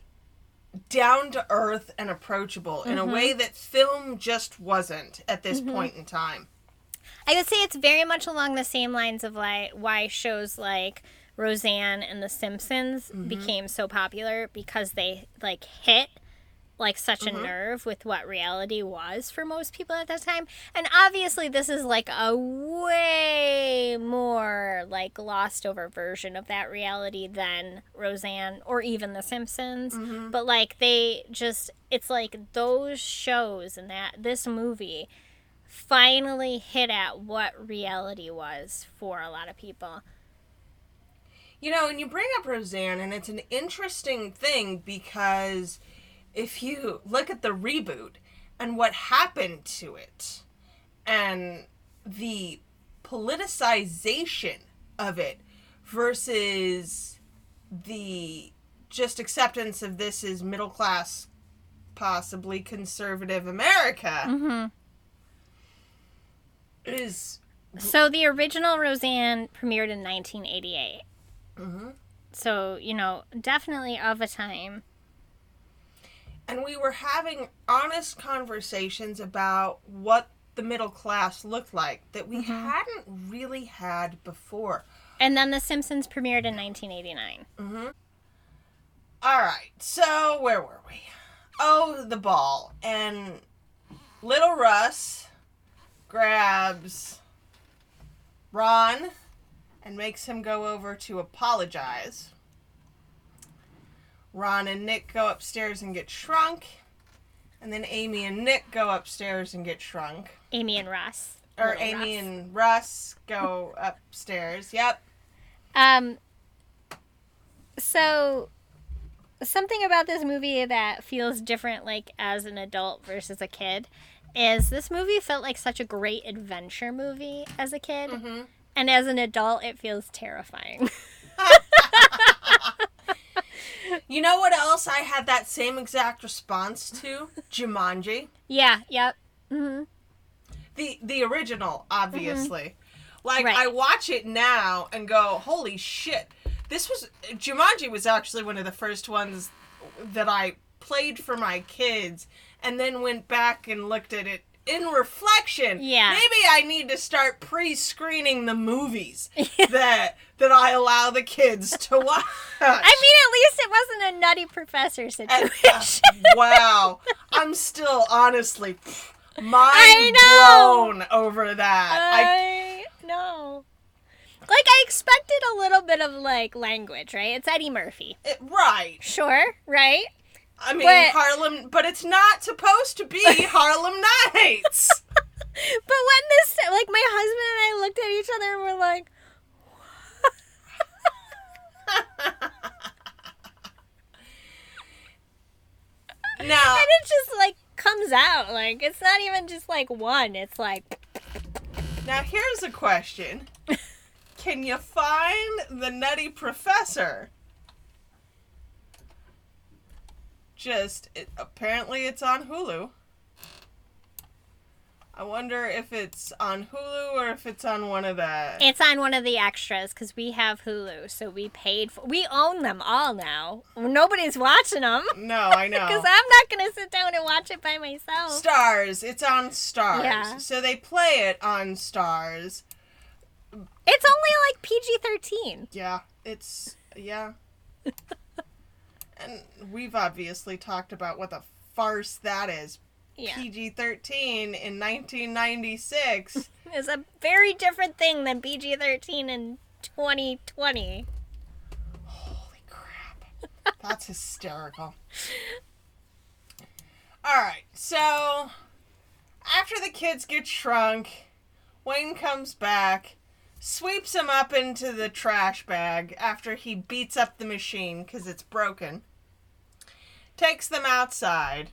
down to earth and approachable in a Mm-hmm. way that film just wasn't at this point in time. I would say it's very much along the same lines of like why shows like Roseanne and The Simpsons became so popular because they like hit like such a mm-hmm. nerve with what reality was for most people at that time. And obviously this is like a way more like glossed over version of that reality than Roseanne or even The Simpsons. Mm-hmm. But like they just it's like those shows and that this movie finally hit at what reality was for a lot of people. You know, and you bring up Roseanne, and it's an interesting thing because if you look at the reboot and what happened to it, and the politicization of it versus the just acceptance of this as middle class possibly conservative America hmm is So the original Roseanne premiered in 1988. Mhm. So, you know, definitely of a time. And we were having honest conversations about what the middle class looked like that we Mm-hmm. hadn't really had before. And then The Simpsons premiered in 1989. All right, so where were we? Oh, the ball. And little Russ grabs Ron and makes him go over to apologize. Ron and Nick go upstairs and get shrunk. And then Amy and Nick go upstairs and get shrunk. Amy and Ross. Or Little Amy Ross. and Russ go upstairs. Yep. Um so something about this movie that feels different like as an adult versus a kid is this movie felt like such a great adventure movie as a kid. Mhm. And as an adult it feels terrifying. You know what else I had that same exact response to? Jumanji. yeah, yep. Mhm. The the original, obviously. Like Right. I watch it now and go, "Holy shit. This was Jumanji was actually one of the first ones that I played for my kids and then went back and looked at it in reflection. Yeah. Maybe I need to start pre-screening the movies that that I allow the kids to watch. I mean, at least it wasn't a nutty professor And, situation. uh, wow. I'm still honestly mind blown over that. I, I know. Like I expected a little bit of like language, right? It's Eddie Murphy. it, right. Sure, right? I mean But- Harlem, but it's not supposed to be Harlem Nights. But when this like my husband and I looked at each other and we're like now, and it just like comes out. Like it's not even just like one. It's like now here's a question. Can you find the Nutty Professor? Just it, apparently it's on Hulu. I wonder if it's on Hulu or if it's on one of the. it's on one of the extras because we have Hulu, so we paid for. We own them all now. Nobody's watching them No, I know. because I'm not gonna sit down and watch it by myself. Starz. It's on Starz. Yeah. So they play it on Starz. It's only like PG thirteen. Yeah, it's yeah. and we've obviously talked about what the farce that is. Yeah, PG thirteen in nineteen ninety six. is a very different thing than PG thirteen in 2020. Holy crap. That's hysterical. Alright, so after the kids get shrunk, Wayne comes back, sweeps them up into the trash bag after he beats up the machine because it's broken, takes them outside,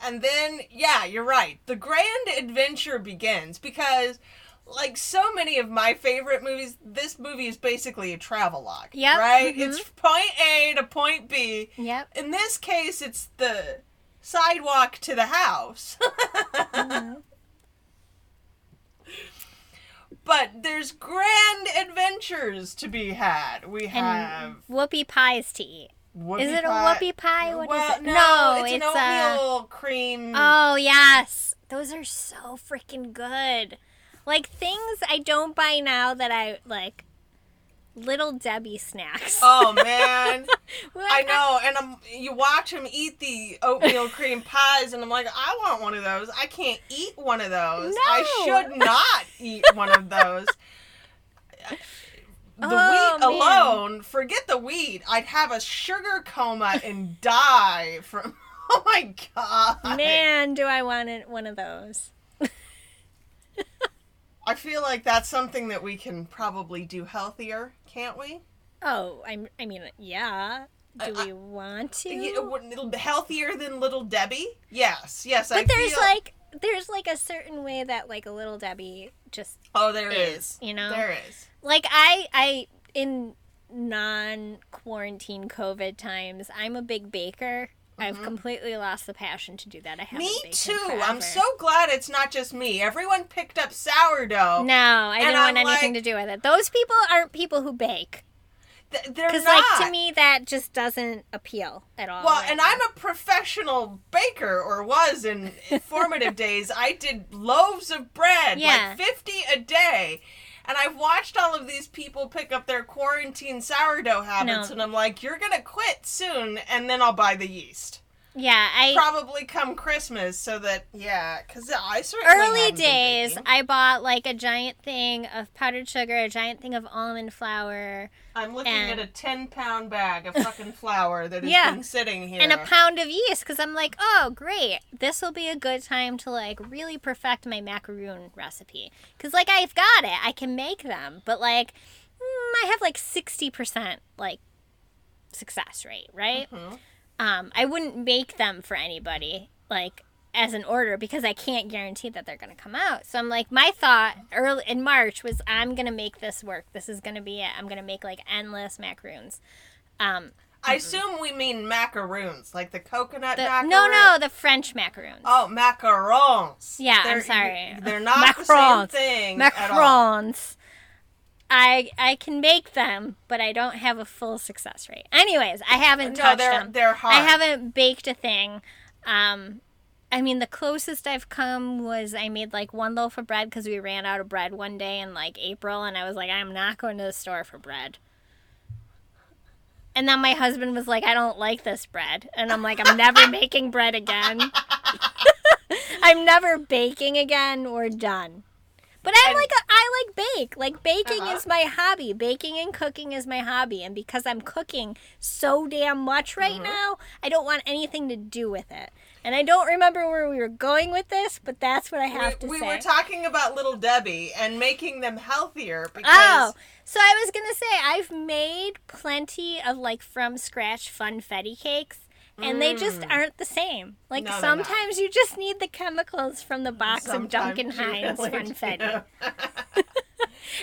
and then, yeah, you're right, the grand adventure begins because. Like so many of my favorite movies, this movie is basically a travel log. Yep, Right? mhm. It's point A to point B. Yep. In this case, it's the sidewalk to the house. but there's grand adventures to be had. We have And whoopie pies to eat. Whoopie Is it a pie- whoopie pie? What is well, it? No, No, it's, it's, an a- oatmeal cream. Oh yes, those are so freaking good. Like things I don't buy now that I like. Little Debbie snacks. Oh, man, I know. And I'm, you watch him eat the oatmeal cream pies, and I'm like, I want one of those. I can't eat one of those. No. I should not eat one of those. The Oh, wheat man. alone, forget the weed. I'd have a sugar coma and die from. Oh my god. Man, do I want it, one of those. I feel like that's something that we can probably do healthier, can't we? Oh, I'm. I mean, yeah. Do I- we want to? Yeah, wouldn't- healthier than Little Debbie? Yes, yes. I but there's feel- like there's like a certain way that like a little Debbie just oh, there is, is. you know? There is. Like I I in non quarantine COVID times, I'm a big baker I've mm-hmm. completely lost the passion to do that. I haven't Me too. I'm so glad it's not just me. Everyone picked up sourdough. No, I don't I'm want anything like- to do with it. Those people aren't people who bake. Th- they're Because, like, to me, that just doesn't appeal at all. Well, right and now. I'm a professional baker, or was in formative days. I did loaves of bread, Yeah. like 50 a day. And I've watched all of these people pick up their quarantine sourdough habits, No. and I'm like, you're going to quit soon, and then I'll buy the yeast. Yeah, I. Probably come Christmas, so that, yeah, because I certainly. Early days. I bought like a giant thing of powdered sugar, a giant thing of almond flour, I'm looking and- at a 10 pound bag of fucking flour that has Yeah. been sitting here. and a pound of yeast because I'm like, oh, great. This will be a good time to like really perfect my macaroon recipe. Because like I've got it, I can make them, but like mm, I have like 60% like success rate, right? Mhm. Um, I wouldn't make them for anybody like as an order because I can't guarantee that they're going to come out. So I'm like, my thought early in March was I'm going to make this work. This is going to be it. I'm going to make like endless macaroons. Um, I assume we mean macaroons, like the coconut the, macaroon. no, no, the French macaroons. Oh, macarons. Yeah, I'm sorry. They're not the same Macarons. thing macarons. I I can make them, but I don't have a full success rate. Anyways, I haven't No, touched they're them. they're hard. I haven't baked a thing. Um, I mean, the closest I've come was I made like one loaf of bread because we ran out of bread one day in like April, and I was like, I'm not going to the store for bread. And then my husband was like, I don't like this bread. And I'm like, I'm never making bread again. I'm never baking again. We're done. But I'm And- like, a, I like bake. Like, baking Uh-huh. is my hobby. Baking and cooking is my hobby. And because I'm cooking so damn much right Mhm. now, I don't want anything to do with it. And I don't remember where we were going with this, but that's what I have to we, we were talking about little Debbie and making them healthier because Oh, so I was gonna say I've made plenty of like from scratch funfetti cakes, and they just Mm. aren't the same. Like No, sometimes you just need the chemicals from the box of Duncan sometimes Hines really funfetti, and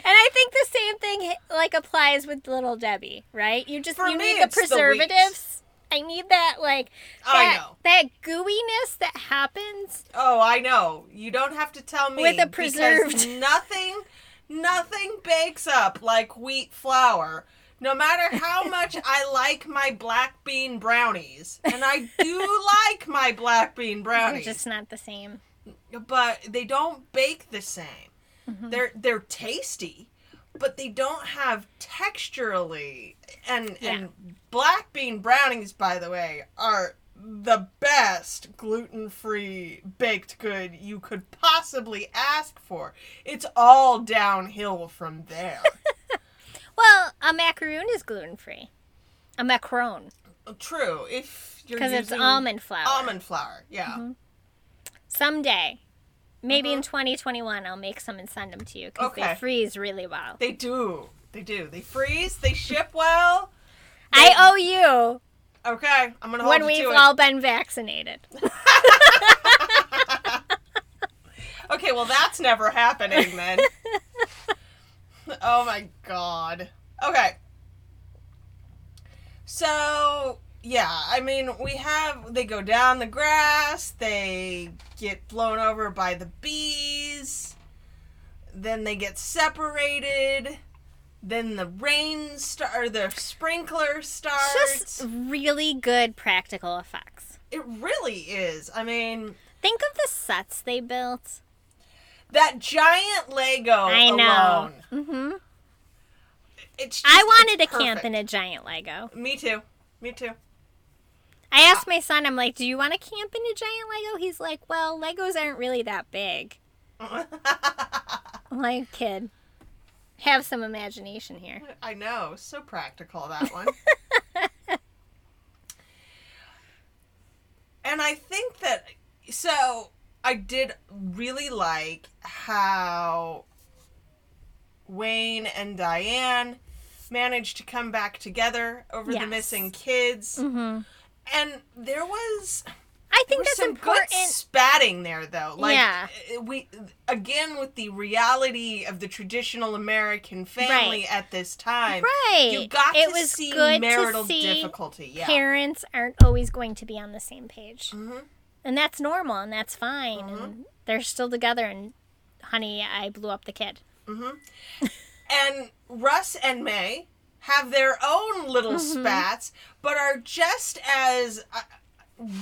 I think the same thing like applies with Little Debbie, right? You just For you me, need the it's the preservatives. I need that like I that, know. that gooiness that happens. Oh, I know. You don't have to tell me With a preserved- nothing, nothing bakes up like wheat flour. No matter how much I like my black bean brownies, and I do like my black bean brownies, They're just not the same. but they don't bake the same. Mm-hmm. They're they're tasty, but they don't have texturally and Yeah. and black bean brownies by the way are the best gluten-free baked good you could possibly ask for. It's all downhill from there. Well, a macaroon is gluten free. A macaron True, if you're because it's almond flour. almond flour, yeah. Mm-hmm. Someday, maybe in Mhm. 2021, I'll make some and send them to you because Okay. they freeze really well. They do. They do. They freeze, they ship well. I owe you Okay, I'm going to hold when we've all been vaccinated. Okay, well that's never happening then. oh my god. Okay. So, yeah, I mean, we have they go down the grass, they get blown over by the bees, then they get separated, then the rain start or the sprinkler starts. Just really good practical effects. it really is. I mean, Think of the sets they built. That giant Lego I know. alone. hmm It's I wanted it's to camp in a giant Lego. Me too. Me too. I asked my son, I'm like, do you want to camp in a giant Lego? He's like, well, Legos aren't really that big. I'm like, kid, have some imagination here. I know. So practical, that one. and I think that. So, I did really like how Wayne and Diane managed to come back together over the missing kids. hmm And there was. I think that's some important. good spatting there, though. Like, Yeah. uh, we again with the reality of the traditional American family at this time. Right. You got it to was see good marital to see difficulty. Yeah. parents aren't always going to be on the same page. Mhm. And that's normal and that's fine. Mm-hmm. And they're still together and honey, I blew up the kid. And Russ and Mae have their own little Mm-hmm. spats, but are just as uh,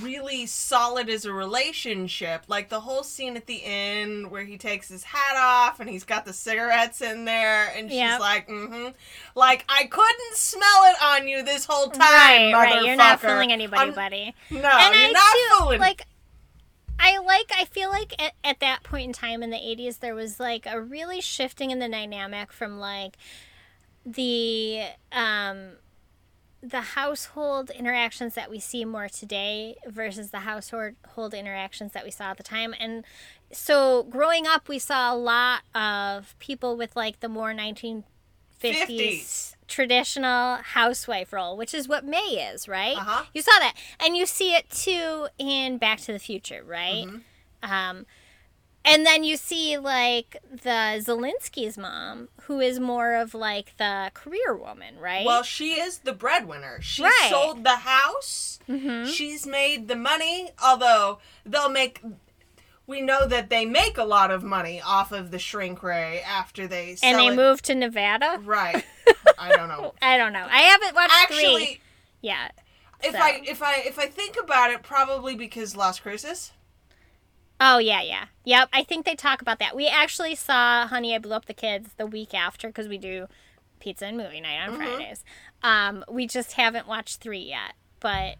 really solid as a relationship. Like the whole scene at the end where he takes his hat off and he's got the cigarettes in there, and she's Yep. like, "Mm-hmm." Like I couldn't smell it on you this whole time, right, right. You're not fooling anybody, I'm- buddy. No, and you're I not fooling. like I like I feel like at, at that point in time in the 80s there was like a really shifting in the dynamic from like the um the household interactions that we see more today versus the household interactions that we saw at the time and so growing up we saw a lot of people with like the more 1950s 50s. traditional housewife role which is what Mae is right Uh-huh. you saw that and you see it too in back to the future right Mm-hmm. um and then you see like the Szalinski's mom, who is more of like the career woman, right? Well, she is the breadwinner. She Right. sold the house. Mhm. She's made the money, although they'll make. We know that they make a lot of money off of the shrink ray after they sell and they it. moved to Nevada. Right. I don't know. I don't know. I haven't watched Actually, three yet. if so. I if I if I think about it, probably because Las Cruces. Oh yeah, yeah, yep. I think they talk about that. We actually saw Honey, I Blew Up the Kids the week after because we do pizza and movie night on Mm-hmm. Fridays. Um, we just haven't watched three yet, but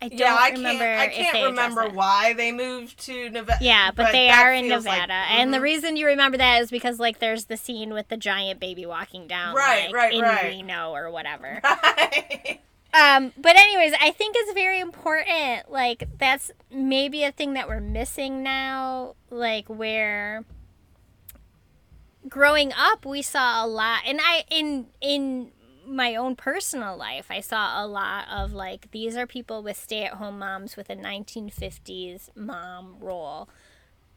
I don't Yeah, I remember. can't. I can't remember it. why they moved to Nevada. Yeah, but, they are in feels like- Nevada, and the Mhm. reason you remember that is because like there's the scene with the giant baby walking down, Right, like, right, in right. Reno or whatever. Right. Um, but anyways, I think it's very important. Like that's maybe a thing that we're missing now. Like where growing up, we saw a lot, and I in in my own personal life, I saw a lot of like these are people with stay-at-home moms with a 1950s mom role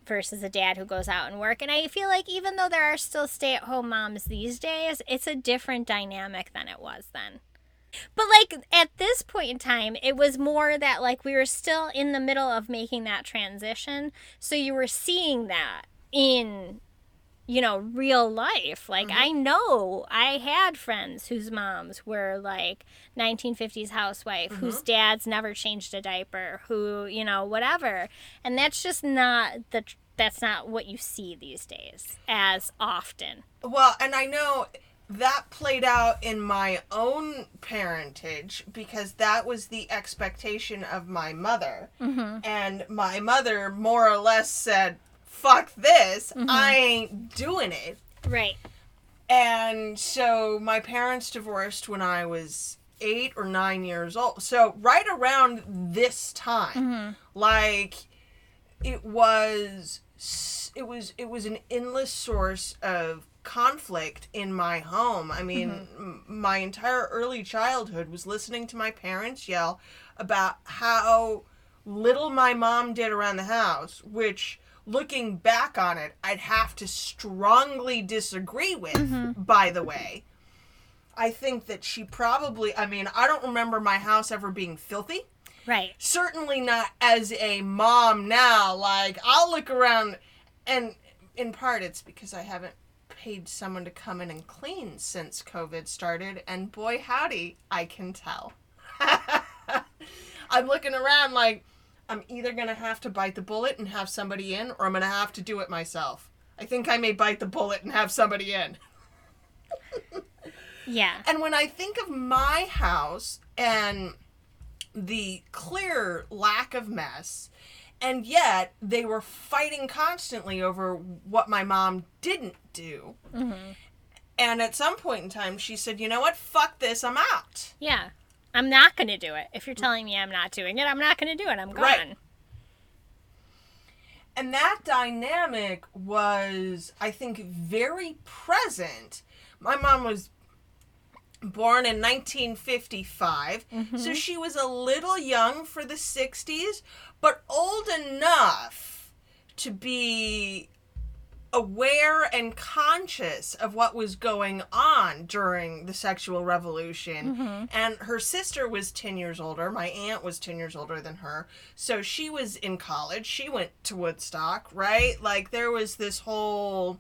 versus a dad who goes out and work. And I feel like even though there are still stay-at-home moms these days, it's a different dynamic than it was then. But like at this point in time, it was more that like we were still in the middle of making that transition. So you were seeing that in you know, real life. Like mm-hmm. I know I had friends whose moms were like 1950s housewife, whose mm-hmm. dads never changed a diaper, who, you know, whatever. And that's just not the that's not what you see these days as often. Well, and I know that played out in my own parentage because that was the expectation of my mother. Mm-hmm. And my mother more or less said, fuck this, Mm-hmm. I ain't doing it. Right. And so my parents divorced when I was eight or nine years old. So right around this time, Mm-hmm. like it was, it was, it was an endless source of conflict in my home. I mean, mm-hmm. m- my entire early childhood was listening to my parents yell about how little my mom did around the house, which looking back on it, I'd have to strongly disagree with, mm-hmm. by the way. I think that she probably, I mean, I don't remember my house ever being filthy. Right. Certainly not as a mom now. Like, I'll look around, and in part it's because I haven't paid someone to come in and clean since COVID started, and boy, howdy, I can tell. I'm looking around like I'm either gonna have to bite the bullet and have somebody in, or I'm gonna have to do it myself. I think I may bite the bullet and have somebody in. Yeah. And when I think of my house and the clear lack of mess, and yet they were fighting constantly over what my mom didn't do. And at some point in time, she said, You know what? Fuck this, I'm out. Yeah. I'm not going to do it. If you're telling me I'm not doing it, I'm not going to do it. I'm gone. Right. And that dynamic was, I think, very present. My mom was born in 1955. Mm-hmm. So she was a little young for the 60s, but old enough to be aware and conscious of what was going on during the sexual revolution. Mm-hmm. And her sister was 10 years older. My aunt was 10 years older than her. So she was in college. She went to Woodstock, right? Like there was this whole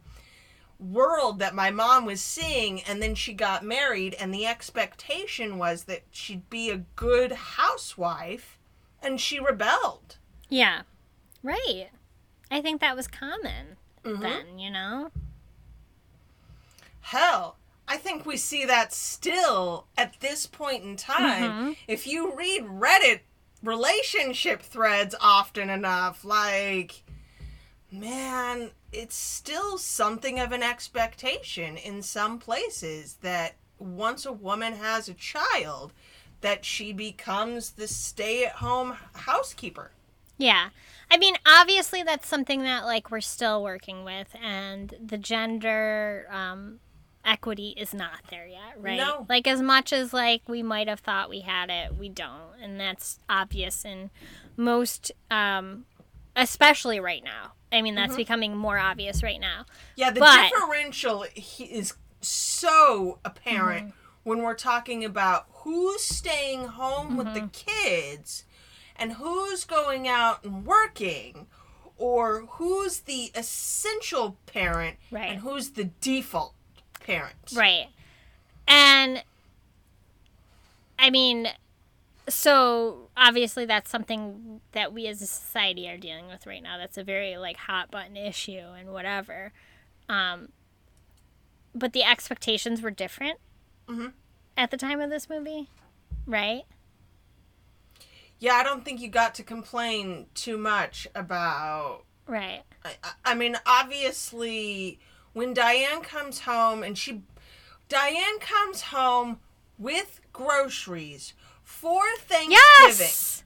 world that my mom was seeing and then she got married and the expectation was that she'd be a good housewife and she rebelled. Yeah. Right. I think that was common Mm-hmm. then, you know? Hell, I think we see that still at this point in time. If you read Reddit relationship threads often enough, like, man, it's still something of an expectation in some places that once a woman has a child, that she becomes the stay-at-home housekeeper. Yeah. I mean, obviously, that's something that, like, we're still working with, and the gender um, equity is not there yet, right? No. Like, as much as, like, we might have thought we had it, we don't. And that's obvious in most, um, especially right now. I mean, that's becoming more obvious right now. Yeah, the But- differential is so apparent when we're talking about who's staying home with the kids and who's going out and working or who's the essential parent Right. and who's the default parent. Right. And I mean, so obviously that's something that we as a society are dealing with right now. That's a very like hot button issue and whatever. Um but the expectations were different Mhm. at the time of this movie, right? Yeah, I don't think you got to complain too much about Right. I, I mean, obviously, when Diane comes home and she, Diane comes home with groceries for Thanksgiving. Yes.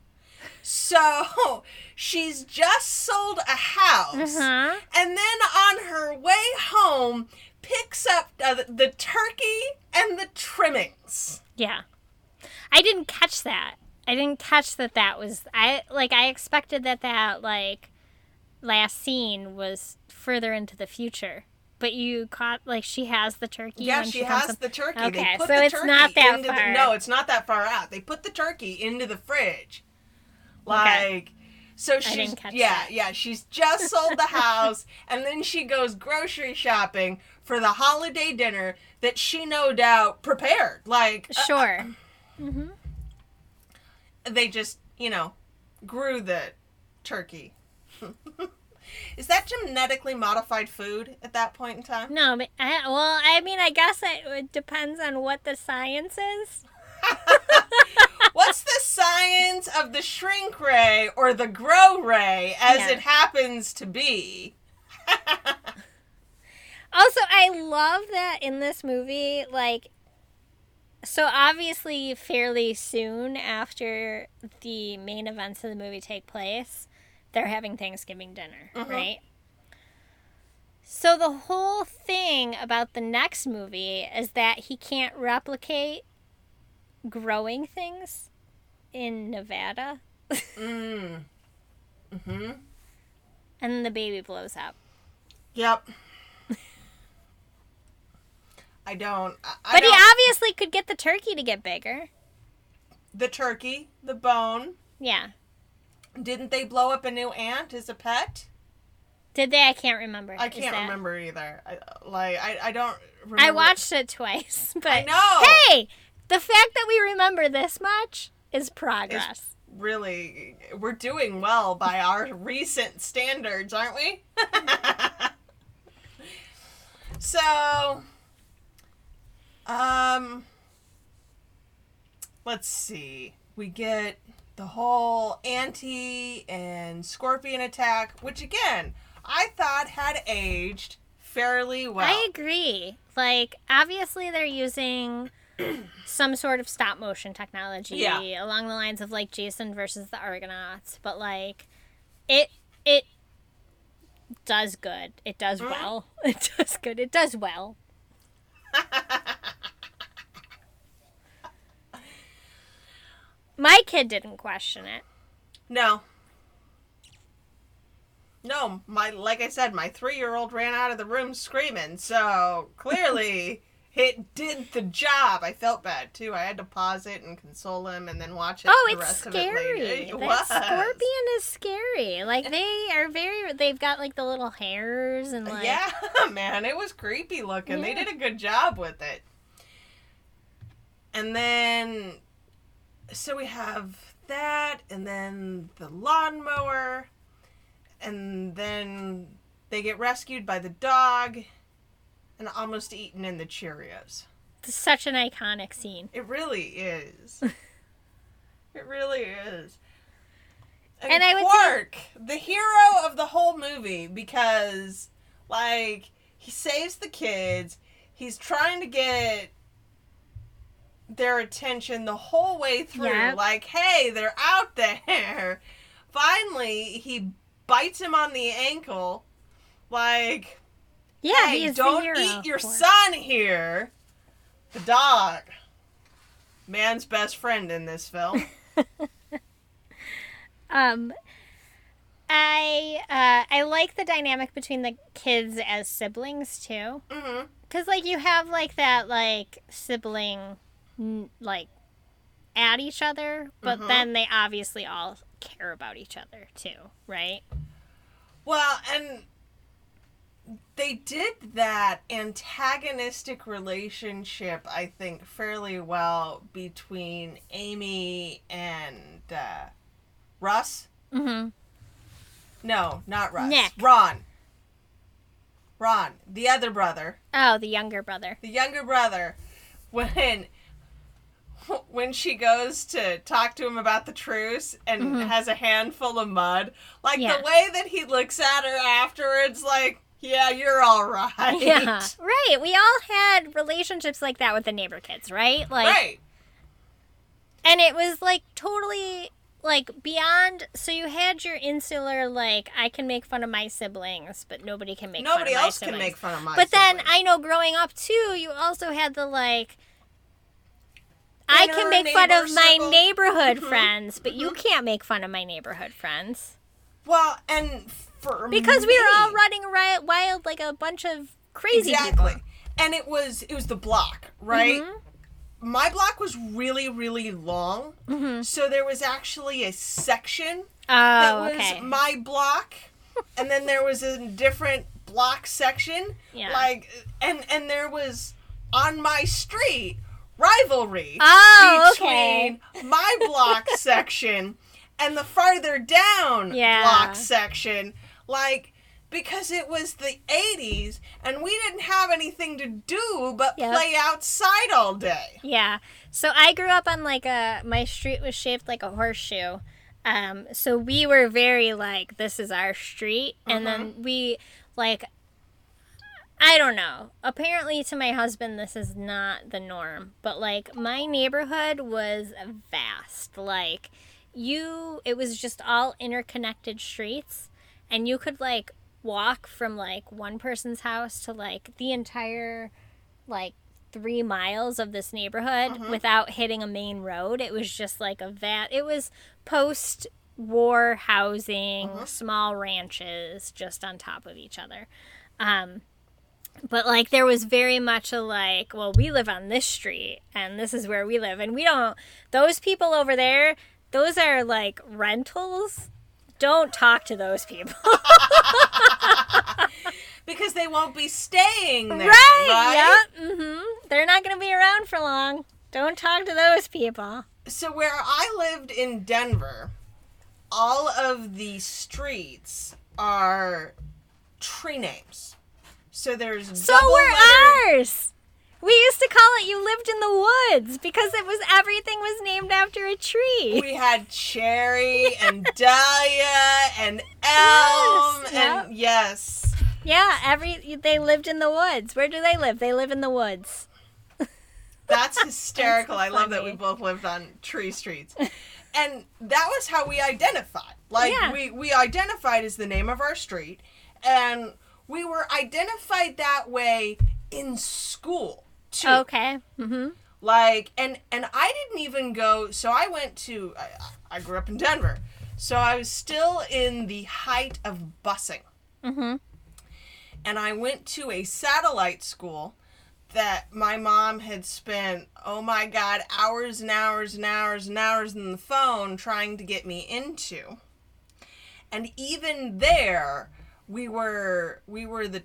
So she's just sold a house, Uh-huh. and then on her way home, picks up uh, the turkey and the trimmings. Yeah. I didn't catch that. I didn't catch that that was I like I expected that that like last scene was further into the future. But you caught like she has the turkey Yeah, she, she, has up- the turkey. Okay, so the it's turkey not that far. The, no, it's not that far out. They put the turkey into the fridge. Like so she's yeah, that. yeah, she's just sold the house and then she goes grocery shopping for the holiday dinner that she no doubt prepared. Like uh, Sure. They just, you know, grew the turkey. Is that genetically modified food at that point in time? No, but I, well, I mean, I guess it, it depends on what the science is. What's the science of the shrink ray or the grow ray as Yeah. it happens to be? Also, I love that in this movie, like, so obviously, fairly soon after the main events of the movie take place, they're having Thanksgiving dinner, right? So the whole thing about the next movie is that he can't replicate growing things in Nevada, Mm. Mm-hmm. and the baby blows up. Yep. I don't. I, I But he don't- obviously could get the turkey to get bigger. the turkey, the bone. Yeah. Didn't they blow up a new ant as a pet? Did they? I can't remember. I can't that- remember either. I, like I, I don't. Remember. I watched it twice, but I know. hey, the fact that we remember this much is progress. Really, we're doing well by our recent standards, aren't we? so, um, let's see. We get the whole anti and scorpion attack, which again I thought had aged fairly well. I agree. Like, obviously, they're using some sort of stop motion technology Yeah. along the lines of like Jason versus the Argonauts, but like, it it does good. It does Mm-hmm. well. It does good. It does well. My kid didn't question it. No. No, my like I said, my three year old ran out of the room screaming, so clearly it did the job. I felt bad too. I had to pause it and console him and then watch it Oh, the it's rest scary. of it. It that was. scorpion is scary. Like they are very. They've got like the little hairs and like. yeah, man, it was creepy looking. They did a good job with it. And then, so we have that, and then the lawnmower, and then they get rescued by the dog, and almost eaten in the Cheerios. It's such an iconic scene. It really is. it really is. And I would say- Quark, the hero of the whole movie, because like he saves the kids. He's trying to get their attention the whole way through. Yep. Like, hey, they're out there. Finally, he bites him on the ankle. Like, Yeah, hey, don't hero. eat your son here. The dog. Man's best friend in this film. Um, I uh, I like the dynamic between the kids as siblings too, hmm because like you have like that like sibling, n- like at each other, but Mhm. then they obviously all care about each other too, right? Well, and they did that antagonistic relationship, I think, fairly well between Amy and uh, Russ. Mm-hmm. No, not Russ. Nick. Ron. Ron, the other brother. Oh, the younger brother. the younger brother when when she goes to talk to him about the truce and Mhm. has a handful of mud like Yeah. the way that he looks at her afterwards like yeah you're all right. Yeah, right. We all had relationships like that with the neighbor kids, right? Like, right. and it was like totally like beyond so you had your insular like i can make fun of my siblings but nobody can make nobody fun of my else can make fun of my but then i know growing up too you also had the like i can make fun of my neighborhood Mhm. friends but you can't make fun of my neighborhood friends. Well and for because we were all running riot wild like a bunch of crazy exactly people and it was it was the block right Mhm. my block was really really long Mhm. so there was actually a section that oh was okay my block and then there was a different block section Yeah. like and and there was on my street rivalry oh between okay my block section and the farther down Yeah. block section like because it was the 80s and we didn't have anything to do but Yep. play outside all day Yeah. So I grew up on like a my street was shaped like a horseshoe. Um so we were very like this is our street and then we like I don't know. Apparently to my husband this is not the norm, but like my neighborhood was vast. Like you it was just all interconnected streets and you could like walk from like one person's house to like the entire like three miles of this neighborhood Mhm. without hitting a main road. It was just like a vat. It was post war housing, Mhm. small ranches just on top of each other. Um, but like there was very much a like, well, we live on this street and this is where we live, and we don't. Those people over there, those are like rentals. Don't talk to those people. because they won't be staying there right? right? Yep. Mm-hmm. They're not going to be around for long. Don't talk to those people. so where I lived in Denver, all of the streets are tree names. So there's So were letter- ours. We used to call it "You lived in the woods" because it was everything was named after a tree. We had cherry and dahlia and elm Yes, and yes. yeah, every they lived in the woods. Where do they live? They live in the woods. That's hysterical. I love that we both lived on tree streets. And that was how we identified. Like Yeah. we we identified as the name of our street and we were identified that way in school too. Okay. Mm-hmm. Like, and and I didn't even go. So I went to. I, I grew up in Denver, so I was still in the height of busing. Mm-hmm. and I went to a satellite school that my mom had spent, oh my God, hours and hours and hours and hours on the phone trying to get me into. And even there, we were we were the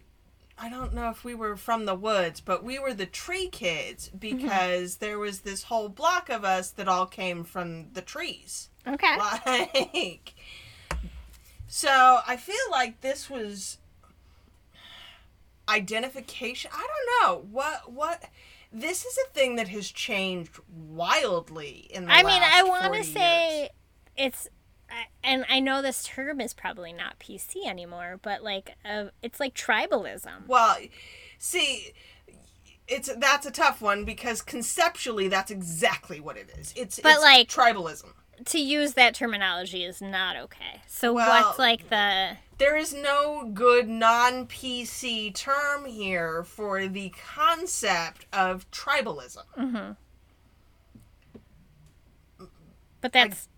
I don't know if we were from the woods, but we were the tree kids mm-hmm. because there was this whole block of us that all came from the trees. Okay. like so i feel like this was identification. I don't know. What what this is a thing that has changed wildly in the I mean, I want to say it's, and I know this term is probably not PC anymore, but like, uh, it's like tribalism. well see it's that's a tough one because conceptually that's exactly what it is it's But, it's like- tribalism To use that terminology is not okay. So Well- what's like the there is no good non PC term here for the concept of tribalism. But that's, I,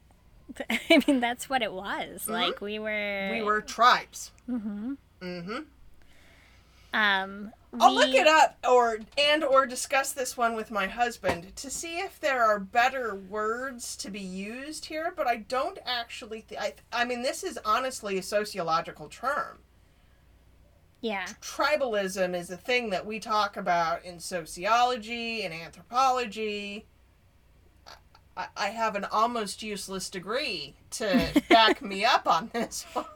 mean, that's what it was. Like we were, we were tribes. Mm-hmm. We tribes. um, I'll look it up or and or discuss this one with my husband to see if there are better words to be used here, but I don't actually th- I I mean this is honestly a sociological term. Yeah, Tribalism is a thing that we talk about in sociology and anthropology. I, I have an almost useless degree to back me up on this one.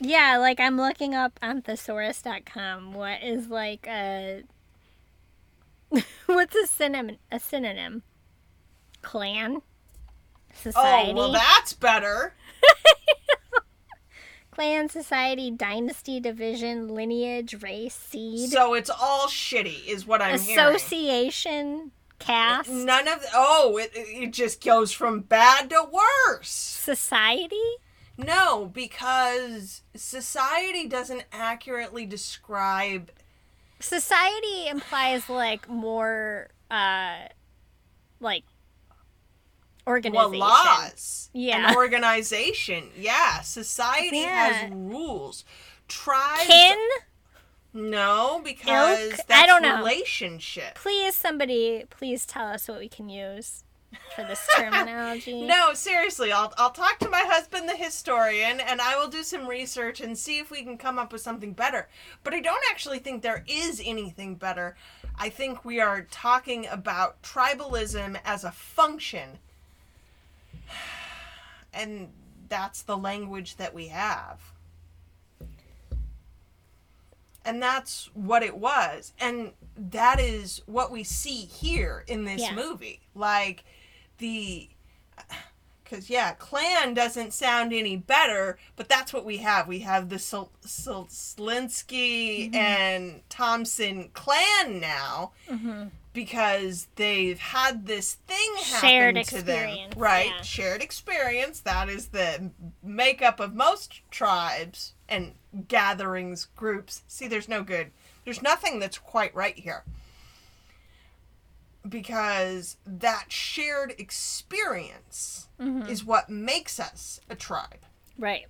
yeah. Like I'm looking up on thesaurus.com. What is like a, what's a synonym? A synonym? Clan. Society. Oh, well that's better. Clan, society, dynasty, division, lineage, race, seed, So it's all shitty, is what I'm hearing. association, caste, None of oh, it it just goes from bad to worse. society. No, because society doesn't accurately describe. Society implies like more, uh, like Well, organization. laws. Yeah. An organization. Yeah. Society Yeah. has rules. Tribes. Kin. No, because Ilk? that's I don't know. relationship. Please, somebody, please tell us what we can use for this terminology. No, seriously, I'll I'll talk to my husband, the historian, and I will do some research and see if we can come up with something better. But I don't actually think there is anything better. I think we are talking about tribalism as a function. And that's the language that we have. And that's what it was. And that is what we see here in this Yeah. movie. Like the because yeah, clan doesn't sound any better, but that's what we have. We have the Sil- Sil- Szalinski and Thompson clan now Mhm. Because they've had this thing happen Shared to them, experience, right? yeah. Shared experience. That is the makeup of most tribes and gatherings, groups. See, there's no good. There's nothing that's quite right here because that shared experience Mhm. is what makes us a tribe. Right.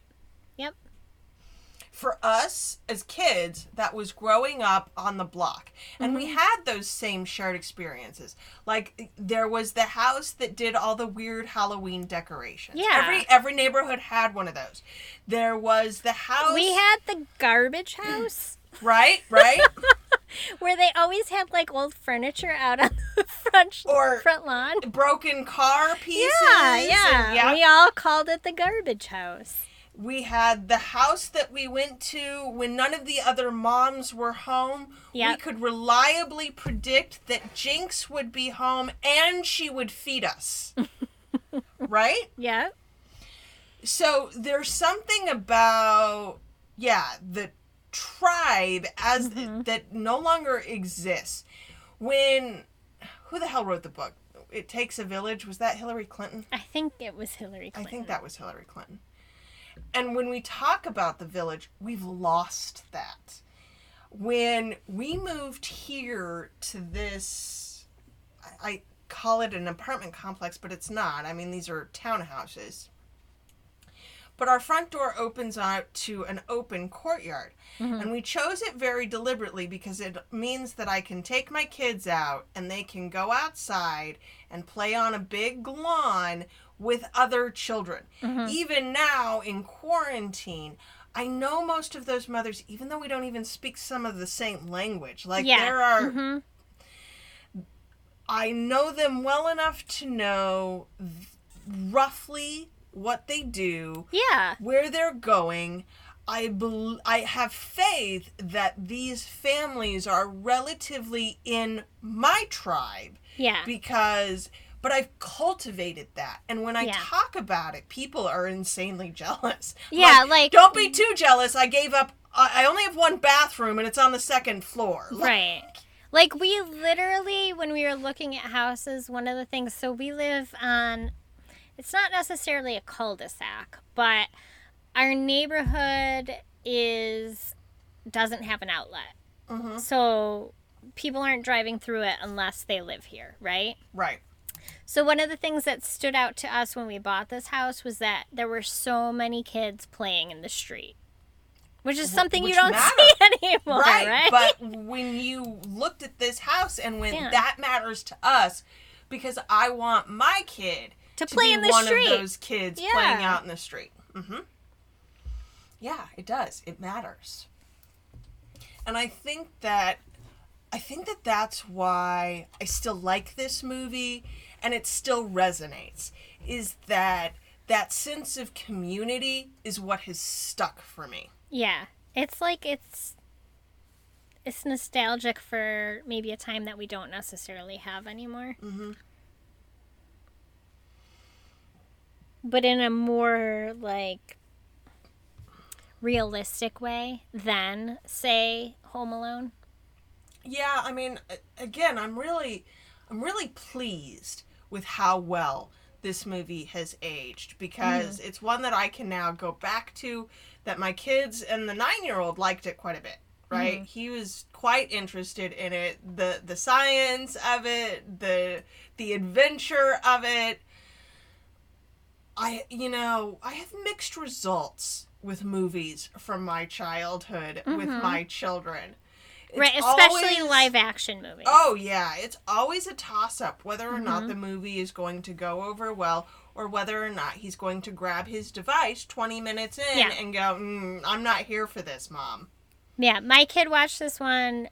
For us as kids, that was growing up on the block. And we mm-hmm. had those same shared experiences. Like there was the house that did all the weird Halloween decorations. Yeah. Every every neighborhood had one of those. There was the house We had the garbage house right, right? where they always had like old furniture out on the front Or- front lawn. Broken car pieces. Yeah, and- yeah. yep. We all called it the garbage house. We had the house that we went to when none of the other moms were home. We could reliably predict that Jinx would be home and she would feed us. right? Yeah. So there's something about yeah, the tribe as mm-hmm. that no longer exists. When who the hell wrote the book? It takes a village. Was that Hillary Clinton? I think it was Hillary Clinton. I think that was Hillary Clinton. And when we talk about the village, we've lost that. when we moved here to this, I, call it an apartment complex, but it's not. I mean, these are townhouses. But our front door opens out to an open courtyard. Mm-hmm. And we chose it very deliberately because it means that I can take my kids out and they can go outside and play on a big lawn with other children. Even now in quarantine, I know most of those mothers, even though we don't even speak some of the same language. Like Yeah. there are hmm I know them well enough to know th- roughly what they do, Yeah. where they're going. I bel I have faith that these families are relatively in my tribe Yeah. because but I've cultivated that. And when I Yeah. talk about it, people are insanely jealous. Yeah, like- don't be too jealous. I gave up I only have one bathroom and it's on the second floor. Like, Right. Like we literally, when we were looking at houses, one of the things, so we live on, it's not necessarily a cul-de-sac, but our neighborhood is, doesn't have an outlet. Mhm. So people aren't driving through it unless they live here, right? Right. So one of the things that stood out to us when we bought this house was that there were so many kids playing in the street. Which is something you don't see anymore, right? right, but when you looked at this house and when Yeah. that matters to us because i want my kid To to play be in the one street. of those kids Yeah. playing out in the street hmm yeah it does it matters and i think that i think that that's why i still like this movie and it still resonates is that that sense of community is what has stuck for me Yeah. It's like it's it's nostalgic for maybe a time that we don't necessarily have anymore. Mhm. But in a more like realistic way than say Home Alone. Yeah, I mean, again, I'm really, I'm really pleased with how well this movie has aged because it's one that I can now go back to. That my kids and the nine-year-old liked it quite a bit. Right, he was quite interested in it. the The science of it, the the adventure of it. I, you know, I have mixed results with movies from my childhood with Mhm. my children. It's right, especially always- live action movies. Oh yeah, it's always a toss up whether or not Mhm. the movie is going to go over well or whether or not he's going to grab his device 20 minutes in Yeah. and go, mm, "I'm not here for this, mom." Yeah, my kid watched this one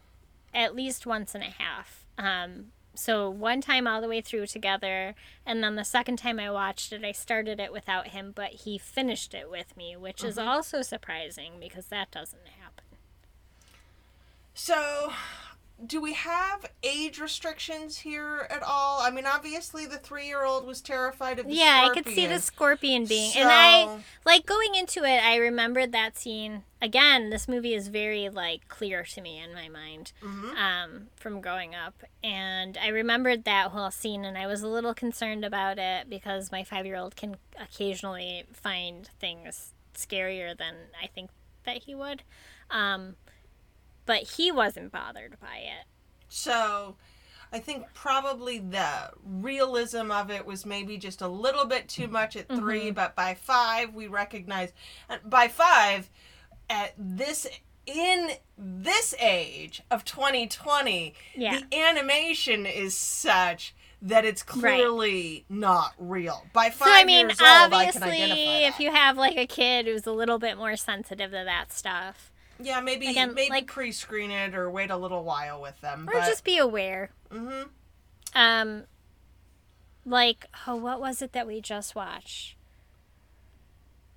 at least once and a half. Um, so one time all the way through together, and then the second time I watched it, I started it without him, but he finished it with me, which is also surprising because that doesn't happen. So, do we have age restrictions here at all? I mean, obviously the 3-year-old was terrified of the scorpion. yeah, I could see the scorpion. scorpion being, and I like going into it. I remembered that scene again. This movie is very like clear to me in my mind. Mhm. um, from growing up. And I remembered that whole scene, and I was a little concerned about it because my five year old can occasionally find things scarier than I think that he would. Um, but he wasn't bothered by it. So, I think probably the realism of it was maybe just a little bit too much at 3 Mm-hmm. but by five we recognize. And by five, at this in this age of 2020, Yeah. the animation is such that it's clearly not real. By five So, I mean, years old, I can obviously, identify if you have like a kid who's a little bit more sensitive to that stuff, yeah, maybe again, maybe like- pre-screen it or wait a little while with them. or but, just be aware. Mm-hmm. Um, like, oh, what was it that we just watched?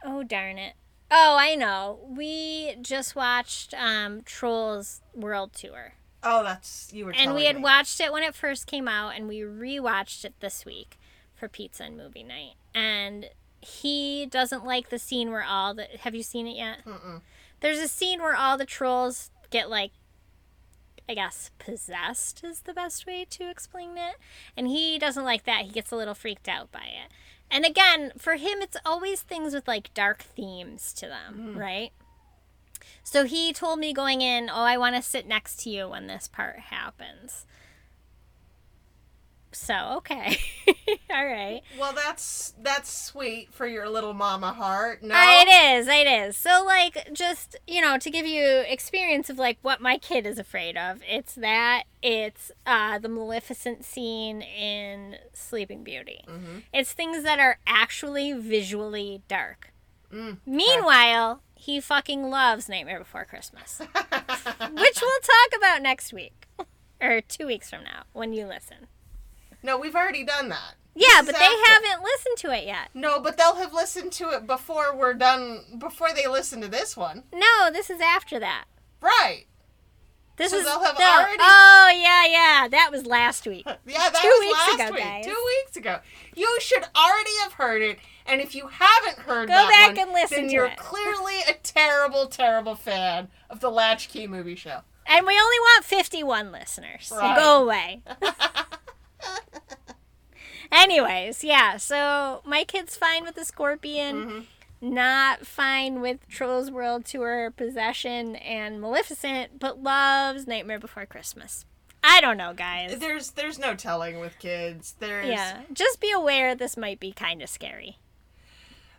Oh, darn it. Oh, I know. We just watched um, Trolls World Tour. Oh, that's you were. And we had me. watched it when it first came out, and we rewatched it this week for pizza and movie night. And he doesn't like the scene where all the. Have you seen it yet? Mm-mm. There's a scene where all the trolls get like I guess possessed is the best way to explain it. And he doesn't like that. He gets a little freaked out by it. And again, for him it's always things with like dark themes to them, mm-hmm. right? So he told me going in, "Oh, I want to sit next to you when this part happens." So, okay. All right. Well, that's that's sweet for your little mama heart. No. It is. It is. So, like, just, you know, to give you experience of, like, what my kid is afraid of, it's that. It's uh, the Maleficent scene in Sleeping Beauty. It's things that are actually visually dark. Mm. Meanwhile, he fucking loves Nightmare Before Christmas, which we'll talk about next week. Or two weeks from now when you listen. No, we've already done that. Yeah, This but they after. haven't listened to it yet. No, but they'll have listened to it before we're done. Before they listen to this one, No, this is after that. right? This So is they'll have the- already- Oh yeah, yeah. That was last week. Yeah, that Two was weeks last ago, week. guys. Two weeks ago. You should already have heard it, and if you haven't heard Go that back one, and listen then to you're it. clearly a terrible, terrible fan of the Latchkey Movie Show. And we only want 51 listeners. So go away. Anyways, yeah. So my kid's fine with the scorpion. Mhm. Not fine with Trolls World Tour, Possession, and Maleficent, but loves Nightmare Before Christmas. I don't know, guys. There's there's no telling with kids. There's Yeah, just be aware this might be kind of scary.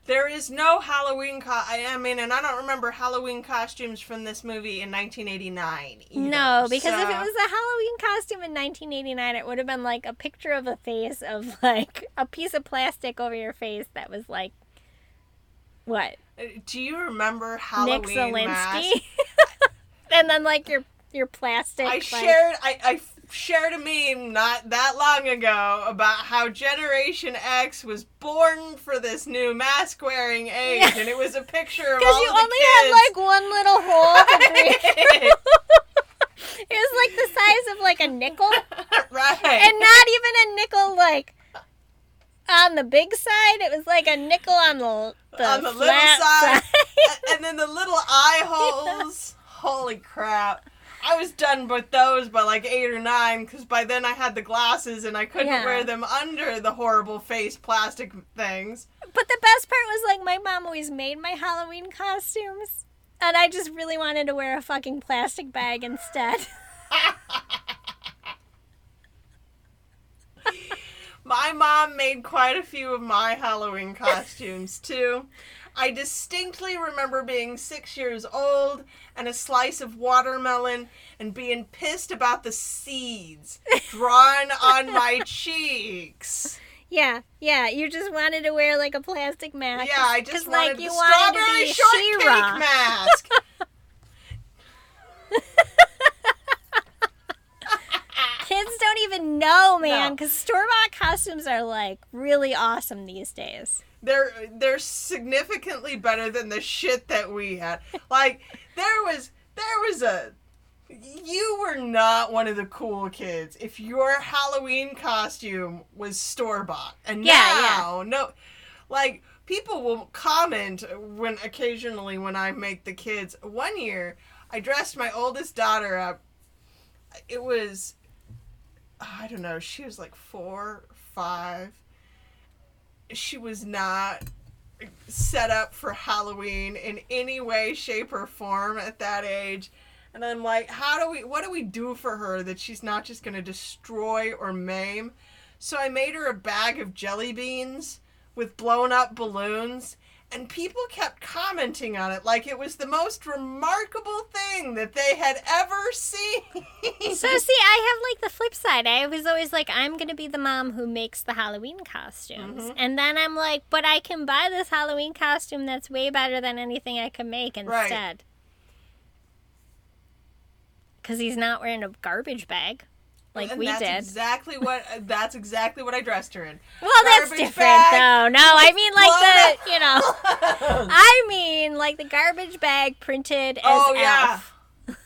There is no Halloween co- I mean, and I don't remember Halloween costumes from this movie in 1989. either, No, because if it was a Halloween costume in 1989, it would have been like a picture of a face of like a piece of plastic over your face that was like, what? Uh, Do you remember Nick Halloween mask? Szalinski? and then like your your plastic. I like- shared I, I shared a meme not that long ago about how Generation X was born for this new mask wearing age, Yeah. and it was a picture of Because you only kids. had like one little hole to breathe. It was like the size of like a nickel, right. and not even a nickel like on the big side. It was like a nickel on the the, on the little side, side. and then the little eye holes. Holy crap! I was done with those by like eight or nine because by then I had the glasses and I couldn't Yeah. wear them under the horrible face plastic things. But the best part was like my mom always made my Halloween costumes. And I just really wanted to wear a fucking plastic bag instead. My mom made quite a few of my Halloween costumes too. I distinctly remember being six years old and a slice of watermelon and being pissed about the seeds drawn on my cheeks. yeah, yeah. You just wanted to wear like a plastic mask. Yeah, I just wanted like the you wanted strawberry to be shortcake mask. Kids don't even know, man, No. because store bought costumes are like really awesome these days. They're they're significantly better than the shit that we had. Like there was there was a you were not one of the cool kids if your Halloween costume was store bought. And Yeah, now no like people will comment when occasionally when I make the kids one year I dressed my oldest daughter up it was I don't know, she was like 4 5 she was not set up for Halloween in any way, shape, or form at that age. And I'm like, how do we, what do we do for her that she's not just going to destroy or maim? So I made her a bag of jelly beans with blown up balloons, and people kept commenting on it like it was the most remarkable thing that they had ever seen. So see, I have like the flip side. I was always like, I'm gonna be the mom who makes the Halloween costumes, Mhm. and then I'm like, but I can buy this Halloween costume that's way better than anything I can make instead. Because he's not wearing a garbage bag, like And we that's did. exactly what uh, that's exactly what I dressed her in. well, that's different bag though. No, I mean like the, you know, I mean like the garbage bag printed as Oh, yeah.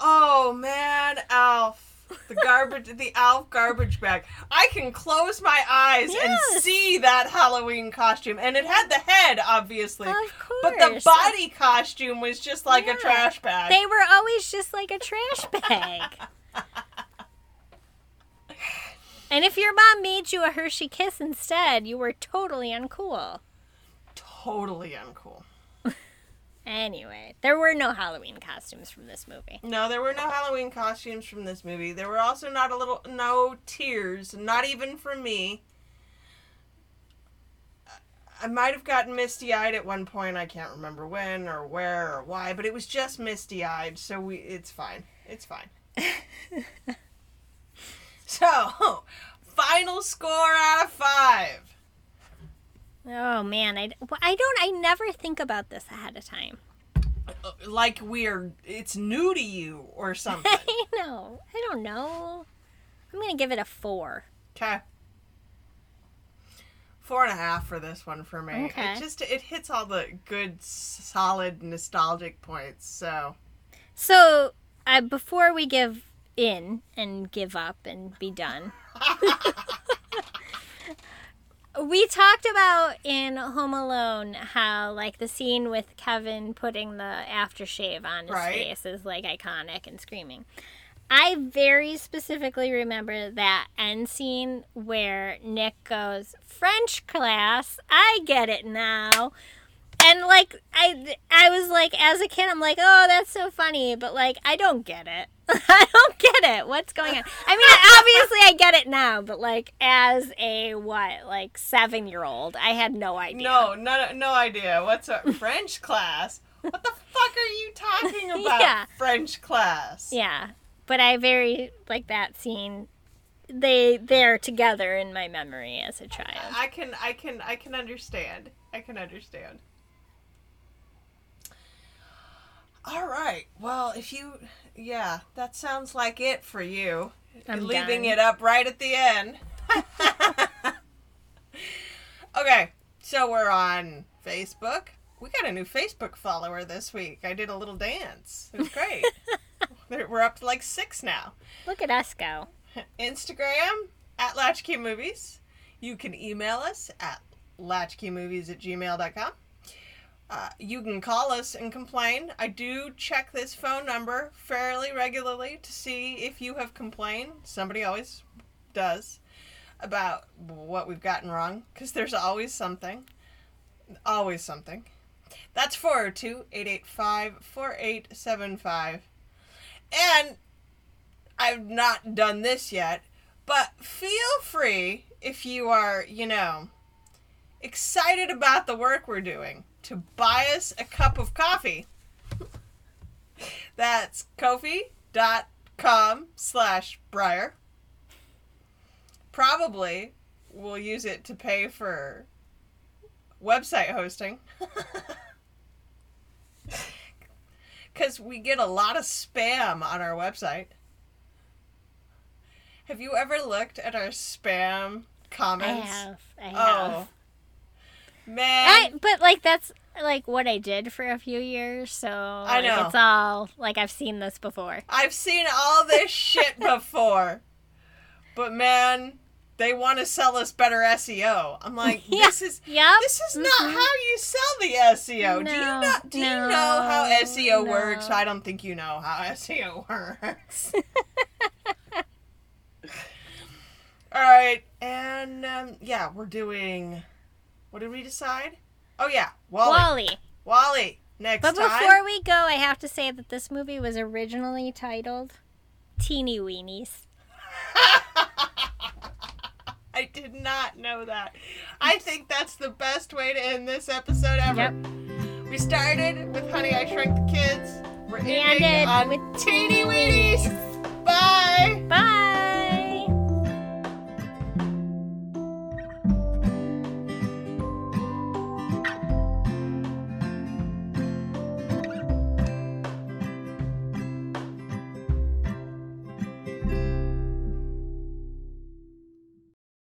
Oh man, Alf. The garbage the Alf garbage bag. I can close my eyes and see that Halloween costume. And it had the head, obviously. Of course. But the body costume was just like Yeah. a trash bag. They were always just like a trash bag. and if your mom made you a Hershey kiss instead, you were totally uncool. totally uncool. Anyway, there were no Halloween costumes from this movie. No, there were no Halloween costumes from this movie. There were also not a little no tears, not even from me. I might have gotten misty eyed at one point. I can't remember when or where or why, but it was just misty eyed, so we it's fine. It's fine. so, final score out of five. Oh man, I, I don't I never think about this ahead of time. Uh, Like we're it's new to you or something. I know. I don't know. I'm gonna give it a four. Okay. Four and a half for this one for me. Okay. It just it hits all the good, solid, nostalgic points. So So, uh, before we give in and give up and be done, we talked about in Home Alone how, like, the scene with Kevin putting the aftershave on his Right. face is, like, iconic and screaming. I very specifically remember that end scene where Nick goes, French class, I get it now. And like I I was like as a kid I'm like, "Oh, that's so funny," but like I don't get it. I don't get it. What's going on? I mean, obviously I get it now, but like as a what, like 7-year-old, I had no idea. no, no, no idea. What's a French class? What the fuck are you talking about? Yeah. French class. Yeah. But I very like that scene. They they're together in my memory as a child. I can, I can, I can understand. I can understand. All right. Well, if you, yeah, that sounds like it for you. I'm leaving done. it up right at the end. okay, so we're on Facebook. We got a new Facebook follower this week. I did a little dance. It was great. we're up to like six now. Look at us go. Instagram at Latchkey Movies. You can email us at latchkeymovies at gmail.com. Uh, you can call us and complain. I do check this phone number fairly regularly to see if you have complained. Somebody always does about what we've gotten wrong because there's always something. Always something. That's 402 885 4875. And I've not done this yet, but feel free if you are, you know, excited about the work we're doing to buy us a cup of coffee. That's ko-fi.com slash Briar. Probably we'll use it to pay for website hosting. Because we get a lot of spam on our website. Have you ever looked at our spam I comments? have. I oh. have. Oh. Man. I, but like that's like what I did for a few years, so I know. it's all like I've seen this before. I've seen all this shit before. But man, they want to sell us better SEO. I'm like, Yeah. this is Yep. this is not Mhm. how you sell the SEO. do you No, know do you know how SEO works? I don't think you know how SEO works. All right, and um, yeah, we're doing. What did we decide? Oh yeah, WALL-E. WALL-E. WALL-E. Next But time. before we go, I have to say that this movie was originally titled Teeny Weenies. I did not know that. I think that's the best way to end this episode ever. Yep. We started with Honey, I Shrunk the Kids. We're We ending ended on with Teeny Weenies. Bye. Bye.